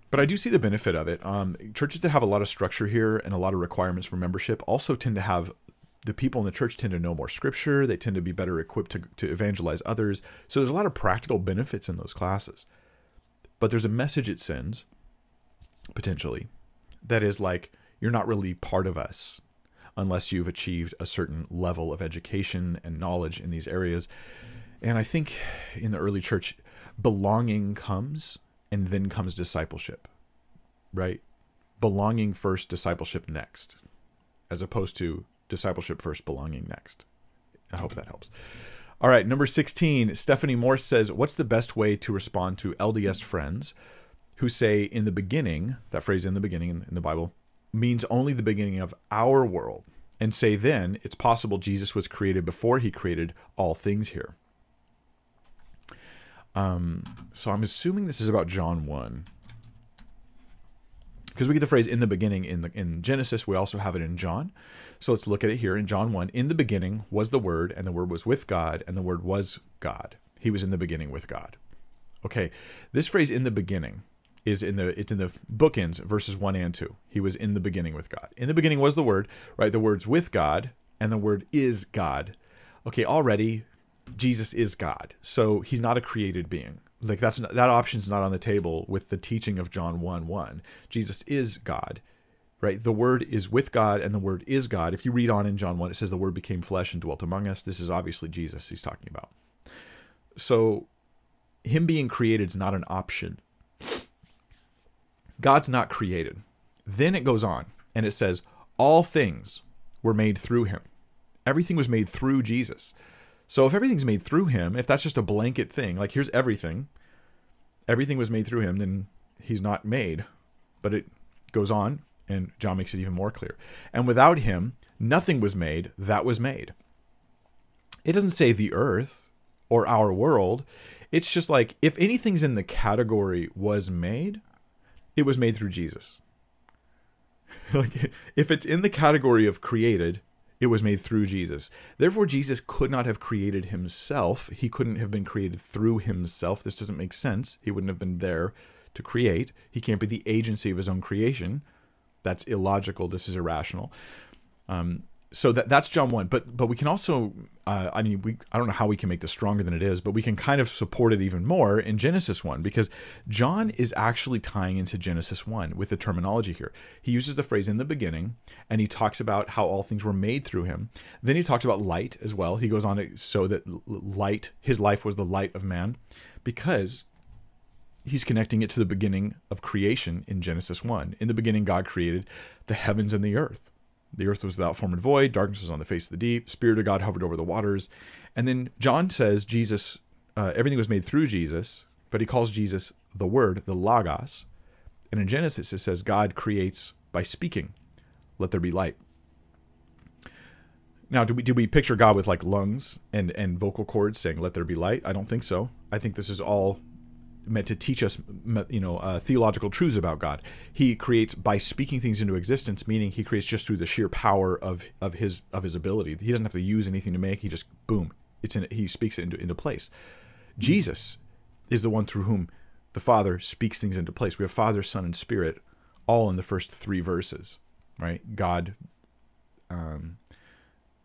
But I do see the benefit of it. Um, churches that have a lot of structure here and a lot of requirements for membership also tend to have the people in the church tend to know more scripture. They tend to be better equipped to, to evangelize others. So there's a lot of practical benefits in those classes. But there's a message it sends, potentially, that is like, you're not really part of us. unless you've achieved a certain level of education and knowledge in these areas. And I think in the early church, belonging comes and then comes discipleship, right? Belonging first, discipleship next, as opposed to discipleship first, belonging next. I hope that helps. All right, number 16, Stephanie Morse says, What's the best way to respond to LDS friends who say in the beginning, that phrase in the beginning in, the Bible, means only the beginning of our world, and say then it's possible Jesus was created before he created all things here? Um, so I'm assuming this is about John 1. Because we get the phrase in the beginning in the in Genesis, we also have it in John. So let's look at it here in John 1. In the beginning was the Word, and the Word was with God, and the Word was God. He was in the beginning with God. Okay, this phrase in the beginning is in the it's in the bookends verses 1 and 2. He was in the beginning with God. In the beginning was the Word, right? The Word's with God, and the Word is God. Okay, already Jesus is God. So he's not a created being. Like that's not, that option's not on the table with the teaching of John 1 1. Jesus is God. Right? The word is with God and the word is God. If you read on in John 1, it says the word became flesh and dwelt among us. This is obviously Jesus he's talking about. So him being created is not an option. God's not created. Then it goes on and it says, All things were made through him. Everything was made through Jesus. So if everything's made through him, if that's just a blanket thing, like here's everything, everything was made through him, then he's not made. But it goes on, and John makes it even more clear. And without him, nothing was made that was made. It doesn't say the earth or our world. It's just like if anything's in the category was made, it was made through Jesus. like if it's in the category of created, it was made through Jesus. Therefore, Jesus could not have created himself. He couldn't have been created through himself. This doesn't make sense. He wouldn't have been there to create. He can't be the agency of his own creation. That's illogical. This is irrational. Um, so that that's John one. But but we can also, uh, I mean, we I don't know how we can make this stronger than it is, but we can kind of support it even more in Genesis one because John is actually tying into Genesis one with the terminology here. He uses the phrase in the beginning, and he talks about how all things were made through him. Then he talks about light as well. He goes on to so that light, his life was the light of man, because he's connecting it to the beginning of creation in Genesis 1. In the beginning, God created the heavens and the earth. The earth was without form and void, darkness was on the face of the deep, Spirit of God hovered over the waters. And then John says Jesus, uh, everything was made through Jesus, but he calls Jesus the Word, the Logos. And in Genesis, it says God creates by speaking, let there be light. Now, do we do we picture God with like lungs and and vocal cords saying "Let there be light"? I don't think so. I think this is all meant to teach us, you know, uh, theological truths about God. He creates by speaking things into existence, meaning he creates just through the sheer power of of his of his ability. He doesn't have to use anything to make. He just boom, it's in. He speaks it into into place. Jesus is the one through whom the Father speaks things into place. We have Father, Son, and Spirit, all in the first three verses, right? God, um,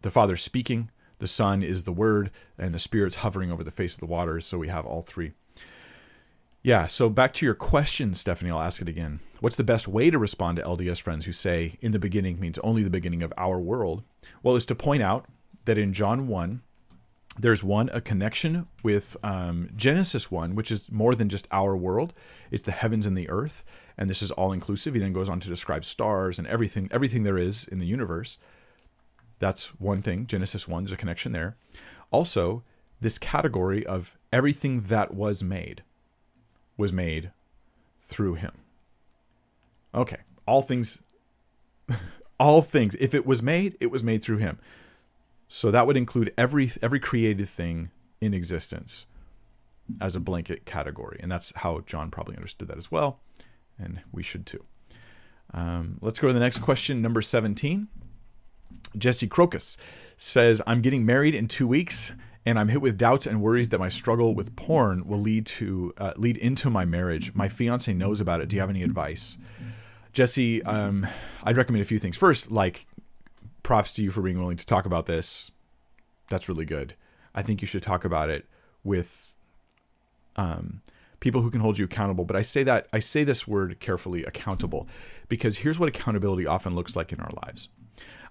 the Father speaking, the Son is the Word, and the Spirit's hovering over the face of the waters. So we have all three. Yeah, so back to your question, Stephanie, I'll ask it again. What's the best way to respond to LDS friends who say in the beginning means only the beginning of our world? Well, is to point out that in John 1, there's one, a connection with um, Genesis 1, which is more than just our world. It's the heavens and the earth, and this is all inclusive. He then goes on to describe stars and everything, everything there is in the universe. That's one thing. Genesis 1, there's a connection there. Also, this category of everything that was made was made through him. Okay, all things all things if it was made, it was made through him. So that would include every every created thing in existence as a blanket category, and that's how John probably understood that as well, and we should too. Um, let's go to the next question, number seventeen. Jesse Crocus says, "I'm getting married in two weeks." And I'm hit with doubts and worries that my struggle with porn will lead to uh, lead into my marriage. My fiance knows about it. Do you have any advice, Jesse? Um, I'd recommend a few things. First, like props to you for being willing to talk about this. That's really good. I think you should talk about it with um, people who can hold you accountable. But I say that I say this word carefully, accountable, because here's what accountability often looks like in our lives.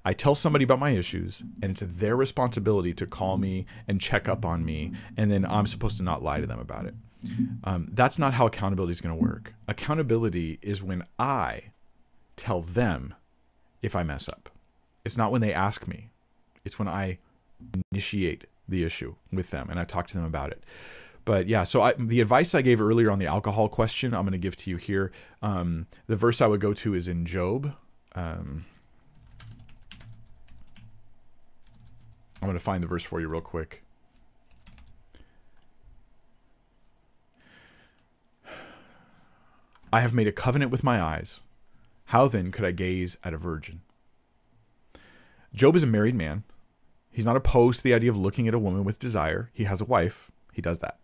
I tell somebody about my issues, and it's their responsibility to call me and check up on me, and then I'm supposed to not lie to them about it. Um, that's not how accountability is going to work. Accountability is when I tell them if I mess up. It's not when they ask me, it's when I initiate the issue with them and I talk to them about it. But yeah, so I, the advice I gave earlier on the alcohol question, I'm going to give to you here. Um, the verse I would go to is in Job. Um, I'm going to find the verse for you real quick. I have made a covenant with my eyes. How then could I gaze at a virgin? Job is a married man. He's not opposed to the idea of looking at a woman with desire. He has a wife. He does that.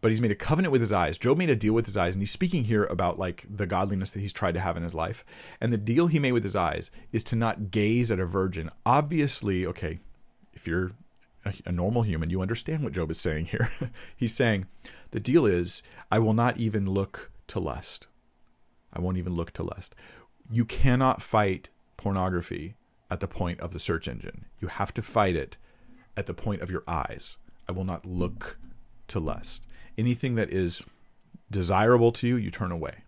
But he's made a covenant with his eyes. Job made a deal with his eyes, and he's speaking here about like the godliness that he's tried to have in his life. And the deal he made with his eyes is to not gaze at a virgin. Obviously, okay, if you're a, a normal human, you understand what Job is saying here. he's saying, the deal is, I will not even look to lust. I won't even look to lust. You cannot fight pornography at the point of the search engine. You have to fight it at the point of your eyes. I will not look to lust. Anything that is desirable to you, you turn away.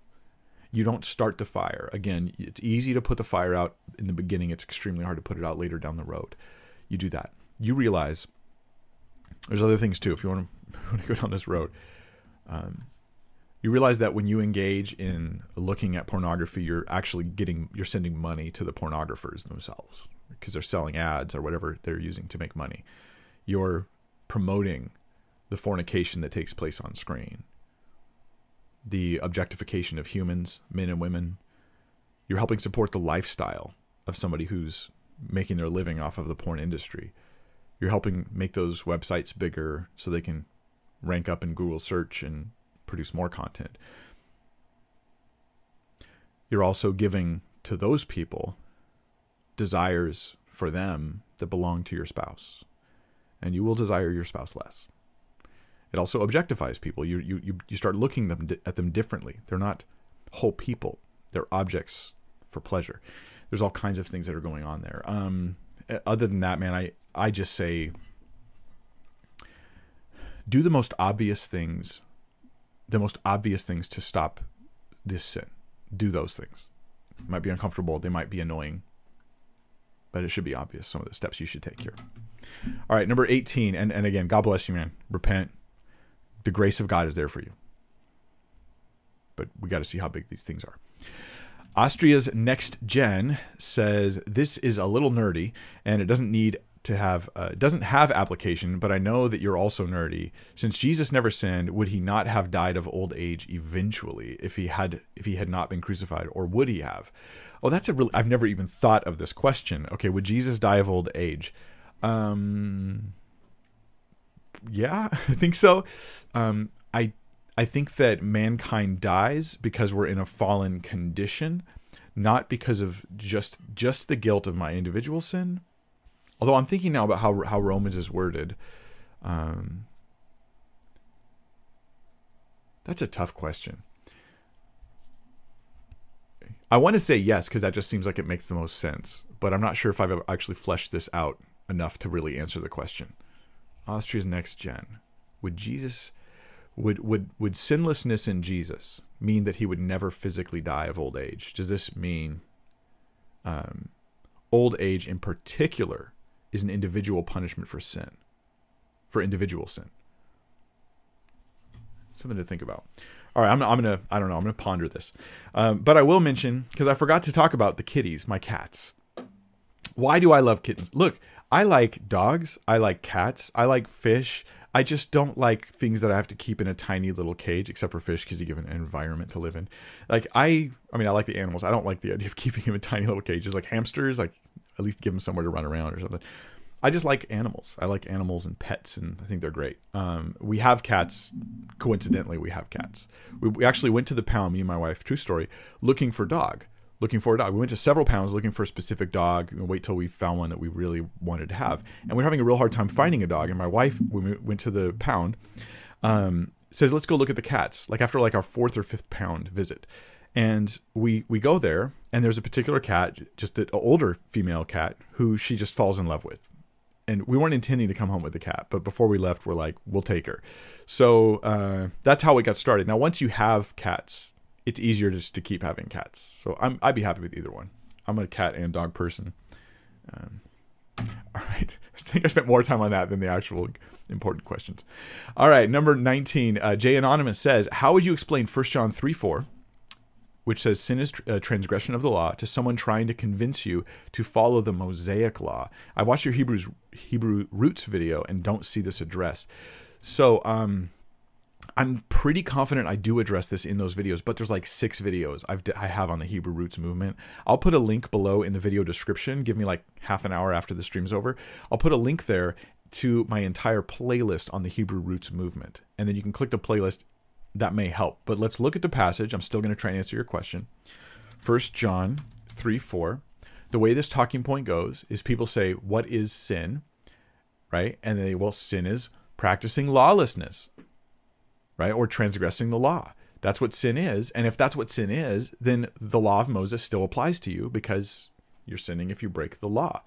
You don't start the fire. Again, it's easy to put the fire out in the beginning, it's extremely hard to put it out later down the road. You do that. You realize there's other things too if you want to, want to go down this road. Um, you realize that when you engage in looking at pornography, you're actually getting you're sending money to the pornographers themselves because they're selling ads or whatever they're using to make money. You're promoting the fornication that takes place on screen, the objectification of humans, men and women. You're helping support the lifestyle of somebody who's making their living off of the porn industry. You're helping make those websites bigger so they can rank up in Google search and produce more content. You're also giving to those people desires for them that belong to your spouse. And you will desire your spouse less. It also objectifies people. You, you, you, start looking them at them differently. They're not whole people, they're objects for pleasure. There's all kinds of things that are going on there. Um, Uh, other than that, man, I, I just say do the most obvious things the most obvious things to stop this sin. Do those things. It might be uncomfortable, they might be annoying, but it should be obvious some of the steps you should take here. All right, number 18, and, and again, God bless you, man. Repent. The grace of God is there for you. But we got to see how big these things are. Austria's next gen says this is a little nerdy and it doesn't need to have uh, doesn't have application, but I know that you're also nerdy. Since Jesus never sinned, would he not have died of old age eventually if he had if he had not been crucified, or would he have? Oh, that's a really I've never even thought of this question. Okay, would Jesus die of old age? Um, yeah, I think so. Um, I I think that mankind dies because we're in a fallen condition, not because of just just the guilt of my individual sin, Although I'm thinking now about how how Romans is worded. Um, that's a tough question. I want to say yes because that just seems like it makes the most sense, but I'm not sure if I've actually fleshed this out enough to really answer the question. Austria's next gen. Would Jesus would would would sinlessness in Jesus mean that he would never physically die of old age? Does this mean um, old age in particular is an individual punishment for sin, for individual sin. Something to think about. All right, I'm, I'm gonna I don't know I'm gonna ponder this, um, but I will mention because I forgot to talk about the kitties, my cats. Why do I love kittens? Look, I like dogs, I like cats, I like fish. I just don't like things that I have to keep in a tiny little cage, except for fish, because you give an environment to live in. Like I, I mean, I like the animals. I don't like the idea of keeping them in tiny little cages, like hamsters. Like at least give them somewhere to run around or something. I just like animals. I like animals and pets, and I think they're great. Um, we have cats. Coincidentally, we have cats. We, we, actually went to the pound, me and my wife, true story, looking for dog, looking for a dog. We went to several pounds looking for a specific dog. And wait till we found one that we really wanted to have, and we are having a real hard time finding a dog. And my wife, when we went to the pound, um, says, "Let's go look at the cats." Like after like our fourth or fifth pound visit, And we we go there, and there's a particular cat, just an older female cat, who she just falls in love with. And we weren't intending to come home with the cat, but before we left, we're like, we'll take her. So uh, that's how it got started. Now, once you have cats, it's easier just to keep having cats. So I'm I'd be happy with either one. I'm a cat and dog person. Um, all right. I think I spent more time on that than the actual important questions. All right. Number 19. Uh, J Anonymous says, How would you explain 1 John 3 4, which says sin is uh, transgression of the law, to someone trying to convince you to follow the Mosaic law? I watched your Hebrews Hebrew roots video and don't see this addressed. So, um, I'm pretty confident I do address this in those videos, but there's like six videos I've I have on the Hebrew roots movement. I'll put a link below in the video description. Give me like half an hour after the stream's over. I'll put a link there to my entire playlist on the Hebrew roots movement, and then you can click the playlist. That may help. But let's look at the passage. I'm still going to try and answer your question. First John three four. The way this talking point goes is people say, "What is sin?" Right, and they well, sin is practicing lawlessness right? Or transgressing the law. That's what sin is. And if that's what sin is, then the law of Moses still applies to you because you're sinning if you break the law.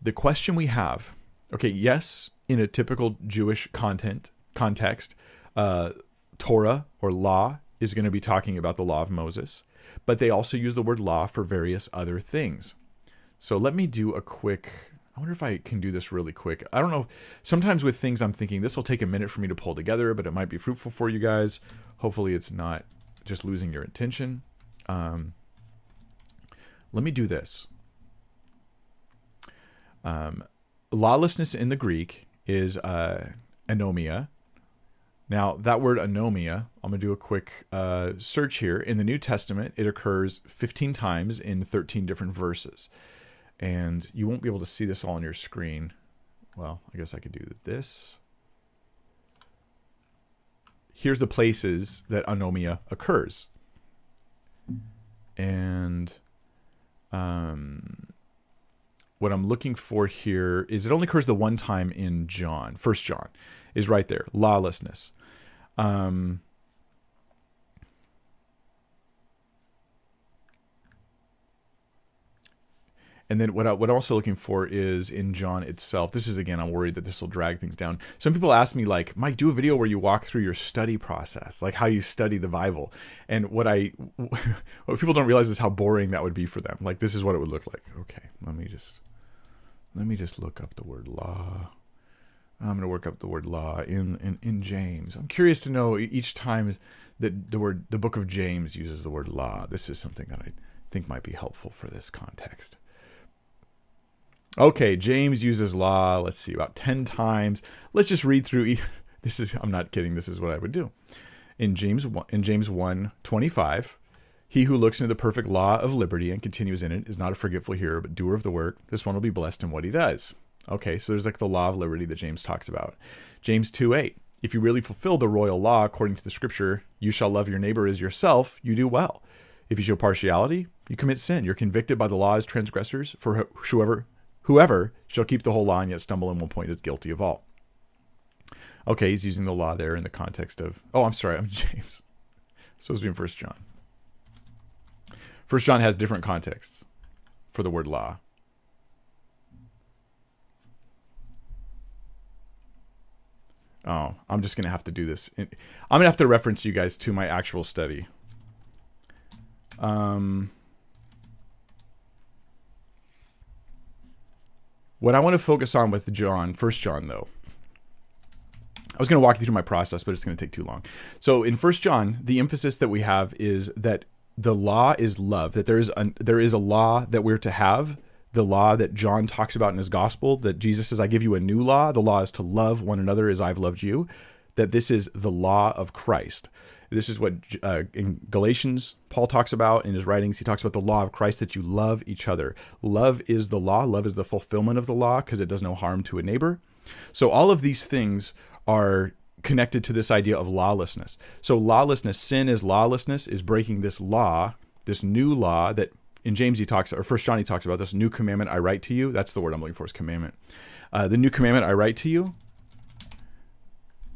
The question we have, okay, yes, in a typical Jewish content context, uh, Torah or law is going to be talking about the law of Moses, but they also use the word law for various other things. So let me do a quick I wonder if I can do this really quick. I don't know. Sometimes with things I'm thinking this will take a minute for me to pull together, but it might be fruitful for you guys. Hopefully it's not just losing your attention. Um, let me do this. Um, lawlessness in the Greek is uh, anomia. Now, that word anomia, I'm going to do a quick uh, search here. In the New Testament, it occurs 15 times in 13 different verses and you won't be able to see this all on your screen. Well, I guess I could do this. Here's the places that anomia occurs. And um, what I'm looking for here is it only occurs the one time in John. First John is right there. Lawlessness. Um, And then what, I, what I'm also looking for is in John itself. This is again, I'm worried that this will drag things down. Some people ask me like, Mike, do a video where you walk through your study process, like how you study the Bible. And what I, what people don't realize is how boring that would be for them. Like this is what it would look like. Okay, let me just, let me just look up the word law. I'm going to work up the word law in, in, in James. I'm curious to know each time that the word, the book of James uses the word law. This is something that I think might be helpful for this context. Okay, James uses law, let's see, about 10 times. Let's just read through this is I'm not kidding, this is what I would do. In James 1, in James 1, 25, he who looks into the perfect law of liberty and continues in it is not a forgetful hearer, but doer of the work. This one will be blessed in what he does. Okay, so there's like the law of liberty that James talks about. James 2 8. If you really fulfill the royal law according to the scripture, you shall love your neighbor as yourself, you do well. If you show partiality, you commit sin. You're convicted by the law as transgressors, for whoever Whoever shall keep the whole law and yet stumble in one point is guilty of all. Okay, he's using the law there in the context of. Oh, I'm sorry, I'm James. supposed to be in First John. First John has different contexts for the word law. Oh, I'm just gonna have to do this. I'm gonna have to reference you guys to my actual study. Um, What I want to focus on with John, First John, though, I was going to walk you through my process, but it's going to take too long. So in First John, the emphasis that we have is that the law is love. That there is a, there is a law that we're to have. The law that John talks about in his gospel, that Jesus says, "I give you a new law." The law is to love one another as I've loved you. That this is the law of Christ. This is what uh, in Galatians Paul talks about in his writings. He talks about the law of Christ that you love each other. Love is the law. Love is the fulfillment of the law because it does no harm to a neighbor. So all of these things are connected to this idea of lawlessness. So lawlessness, sin is lawlessness, is breaking this law, this new law that in James he talks, or First John he talks about this new commandment I write to you. That's the word I'm looking for is commandment. Uh, the new commandment I write to you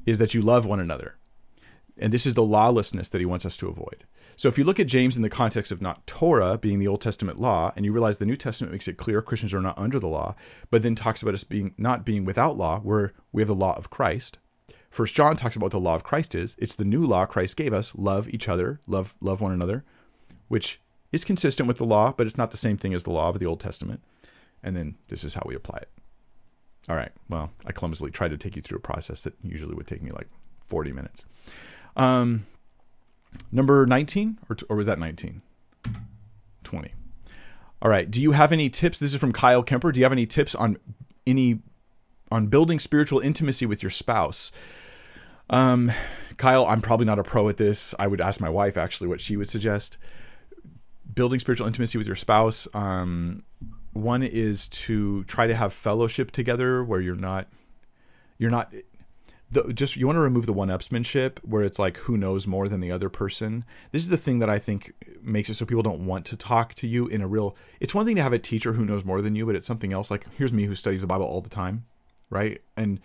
is that you love one another. And this is the lawlessness that he wants us to avoid. So if you look at James in the context of not Torah being the Old Testament law, and you realize the New Testament makes it clear Christians are not under the law, but then talks about us being not being without law, where we have the law of Christ. First John talks about what the law of Christ is. It's the new law Christ gave us: love each other, love love one another, which is consistent with the law, but it's not the same thing as the law of the Old Testament. And then this is how we apply it. All right. Well, I clumsily tried to take you through a process that usually would take me like 40 minutes. Um, number 19, or, or was that 19? 20. All right. Do you have any tips? This is from Kyle Kemper. Do you have any tips on any on building spiritual intimacy with your spouse? Um, Kyle, I'm probably not a pro at this. I would ask my wife actually what she would suggest. Building spiritual intimacy with your spouse. Um, one is to try to have fellowship together where you're not you're not the, just you want to remove the one-upsmanship where it's like who knows more than the other person. This is the thing that I think makes it so people don't want to talk to you in a real. It's one thing to have a teacher who knows more than you, but it's something else. Like here's me who studies the Bible all the time, right? And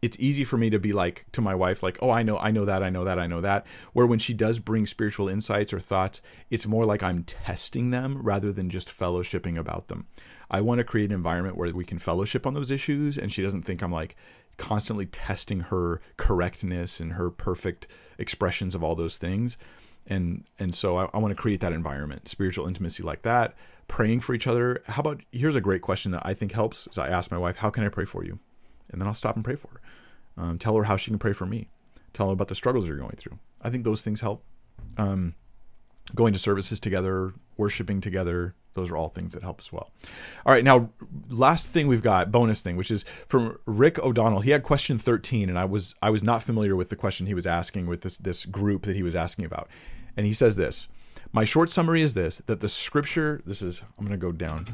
it's easy for me to be like to my wife like oh i know i know that i know that i know that where when she does bring spiritual insights or thoughts it's more like i'm testing them rather than just fellowshipping about them i want to create an environment where we can fellowship on those issues and she doesn't think i'm like constantly testing her correctness and her perfect expressions of all those things and and so I, I want to create that environment spiritual intimacy like that praying for each other how about here's a great question that i think helps is i ask my wife how can i pray for you and then i'll stop and pray for her um, tell her how she can pray for me. Tell her about the struggles you're going through. I think those things help. Um, going to services together, worshiping together, those are all things that help as well. All right, now last thing we've got, bonus thing, which is from Rick O'Donnell. He had question 13, and I was I was not familiar with the question he was asking with this this group that he was asking about. And he says this. My short summary is this that the scripture, this is, I'm going to go down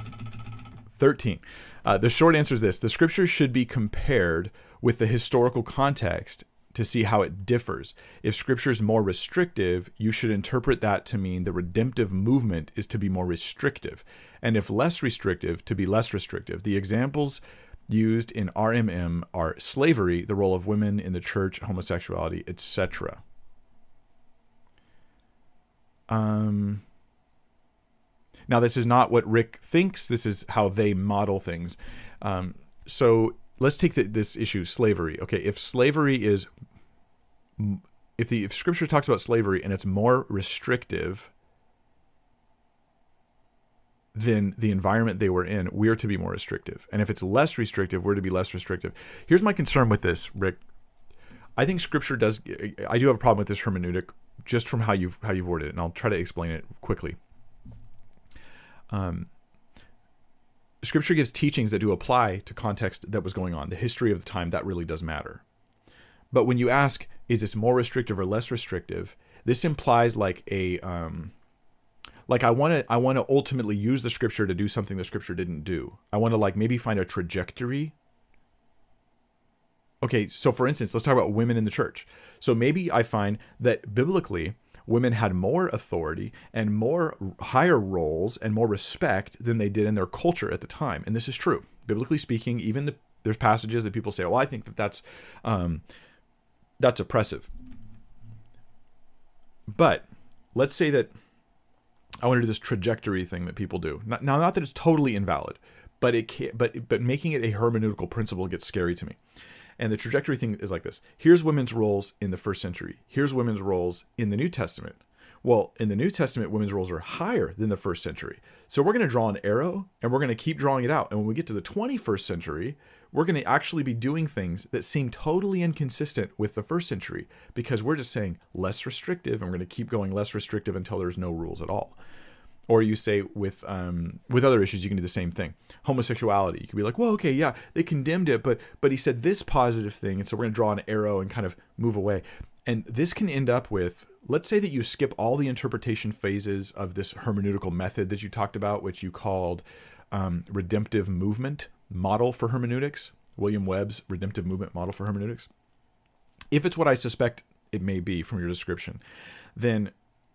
13. Uh, the short answer is this the scripture should be compared with the historical context to see how it differs. If scripture is more restrictive, you should interpret that to mean the redemptive movement is to be more restrictive. And if less restrictive, to be less restrictive. The examples used in RMM are slavery, the role of women in the church, homosexuality, etc. Um, now, this is not what Rick thinks, this is how they model things. Um, so let's take the, this issue slavery. Okay if slavery is if the if scripture talks about slavery and it's more restrictive than the environment they were in we're to be more restrictive. And if it's less restrictive we're to be less restrictive. Here's my concern with this rick. I think scripture does i do have a problem with this hermeneutic just from how you've how you've worded it and i'll try to explain it quickly. Um scripture gives teachings that do apply to context that was going on, the history of the time, that really does matter. But when you ask, is this more restrictive or less restrictive? This implies like a um, like I want to I want to ultimately use the scripture to do something the scripture didn't do. I want to like maybe find a trajectory. Okay, so for instance, let's talk about women in the church. So maybe I find that biblically women had more authority and more higher roles and more respect than they did in their culture at the time. And this is true. Biblically speaking, even the, there's passages that people say, "Well, I think that that's um, that's oppressive." But let's say that I want to do this trajectory thing that people do. Now, not that it's totally invalid, but it can, but but making it a hermeneutical principle gets scary to me. And the trajectory thing is like this here's women's roles in the first century, here's women's roles in the New Testament. Well, in the New Testament, women's roles are higher than the first century. So we're going to draw an arrow and we're going to keep drawing it out. And when we get to the 21st century, we're going to actually be doing things that seem totally inconsistent with the first century because we're just saying less restrictive and we're going to keep going less restrictive until there's no rules at all or you say with um, with other issues you can do the same thing. Homosexuality. You can be like well okay yeah they condemned it but but he said this positive thing and so we're going to draw an arrow and kind of move away. And this can end up with let's say that you skip all the interpretation phases of this hermeneutical method that you talked about which you called um, redemptive movement model for hermeneutics william webb's redemptive movement model for hermeneutics. If it's what i suspect it may be from your description then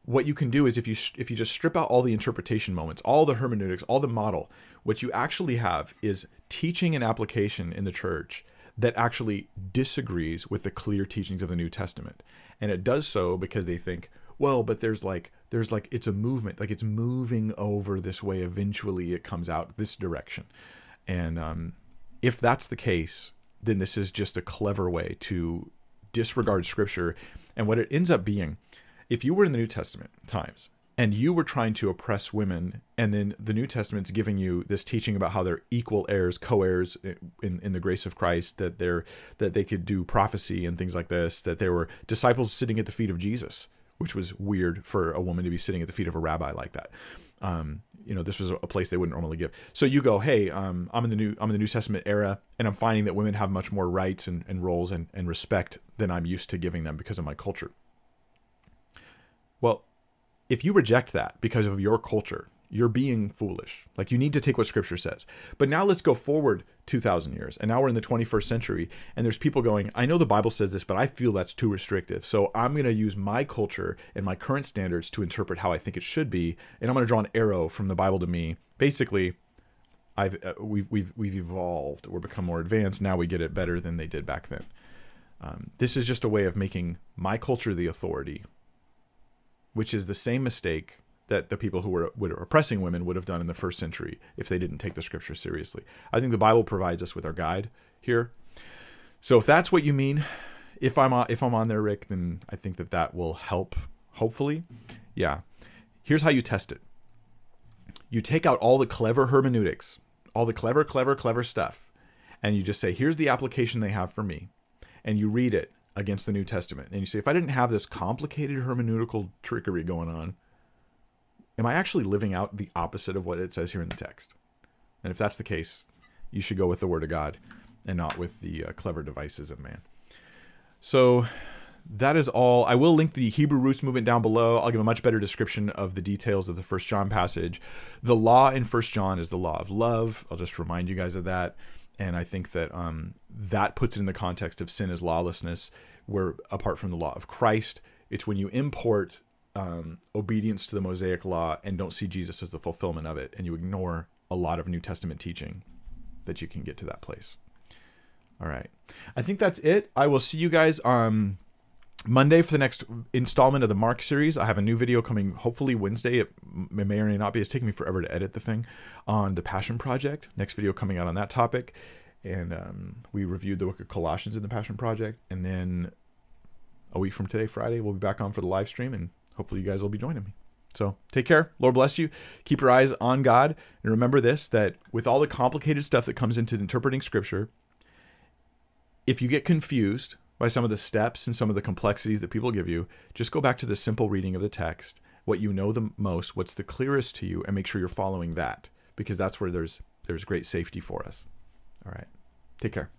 what you can do is if you if you just strip out all the interpretation moments, all the hermeneutics, all the model, what you actually have is teaching and application in the church that actually disagrees with the clear teachings of the New Testament. And it does so because they think, well, but there's like there's like it's a movement, like it's moving over this way. Eventually, it comes out this direction, and um, if that's the case, then this is just a clever way to disregard Scripture, and what it ends up being, if you were in the New Testament times and you were trying to oppress women and then the new testament's giving you this teaching about how they're equal heirs co-heirs in, in the grace of christ that they're that they could do prophecy and things like this that there were disciples sitting at the feet of jesus which was weird for a woman to be sitting at the feet of a rabbi like that. Um, you know this was a place they wouldn't normally give. So you go hey um, i'm in the new i'm in the new testament era and i'm finding that women have much more rights and, and roles and, and respect than i'm used to giving them because of my culture well if you reject that because of your culture, you're being foolish. Like you need to take what scripture says. But now let's go forward 2000 years. And now we're in the 21st century and there's people going, "I know the Bible says this, but I feel that's too restrictive. So I'm going to use my culture and my current standards to interpret how I think it should be, and I'm going to draw an arrow from the Bible to me." Basically, I've uh, we've we've we've evolved. We're become more advanced. Now we get it better than they did back then. Um, this is just a way of making my culture the authority which is the same mistake that the people who were, were oppressing women would have done in the first century if they didn't take the scripture seriously. I think the Bible provides us with our guide here. So if that's what you mean, if I'm on, if I'm on there, Rick, then I think that that will help. Hopefully, yeah. Here's how you test it. You take out all the clever hermeneutics, all the clever, clever, clever stuff, and you just say, "Here's the application they have for me," and you read it, against the New Testament. And you say, if I didn't have this complicated hermeneutical trickery going on, am I actually living out the opposite of what it says here in the text? And if that's the case, you should go with the Word of God and not with the uh, clever devices of man. So that is all. I will link the Hebrew roots movement down below. I'll give a much better description of the details of the First John passage. The law in First John is the law of love. I'll just remind you guys of that and I think that um, that puts it in the context of sin as lawlessness, where apart from the law of Christ, it's when you import um, obedience to the Mosaic law and don't see Jesus as the fulfillment of it, and you ignore a lot of New Testament teaching, that you can get to that place. All right, I think that's it. I will see you guys on Monday for the next installment of the Mark series. I have a new video coming hopefully Wednesday. It may or may not be. It's taking me forever to edit the thing on the Passion Project. Next video coming out on that topic. And um, we reviewed the book of Colossians in the Passion Project. And then a week from today, Friday, we'll be back on for the live stream. And hopefully you guys will be joining me. So take care. Lord bless you. Keep your eyes on God. And remember this that with all the complicated stuff that comes into interpreting scripture, if you get confused, by some of the steps and some of the complexities that people give you, just go back to the simple reading of the text, what you know the most, what's the clearest to you, and make sure you're following that because that's where there's there's great safety for us. All right. Take care.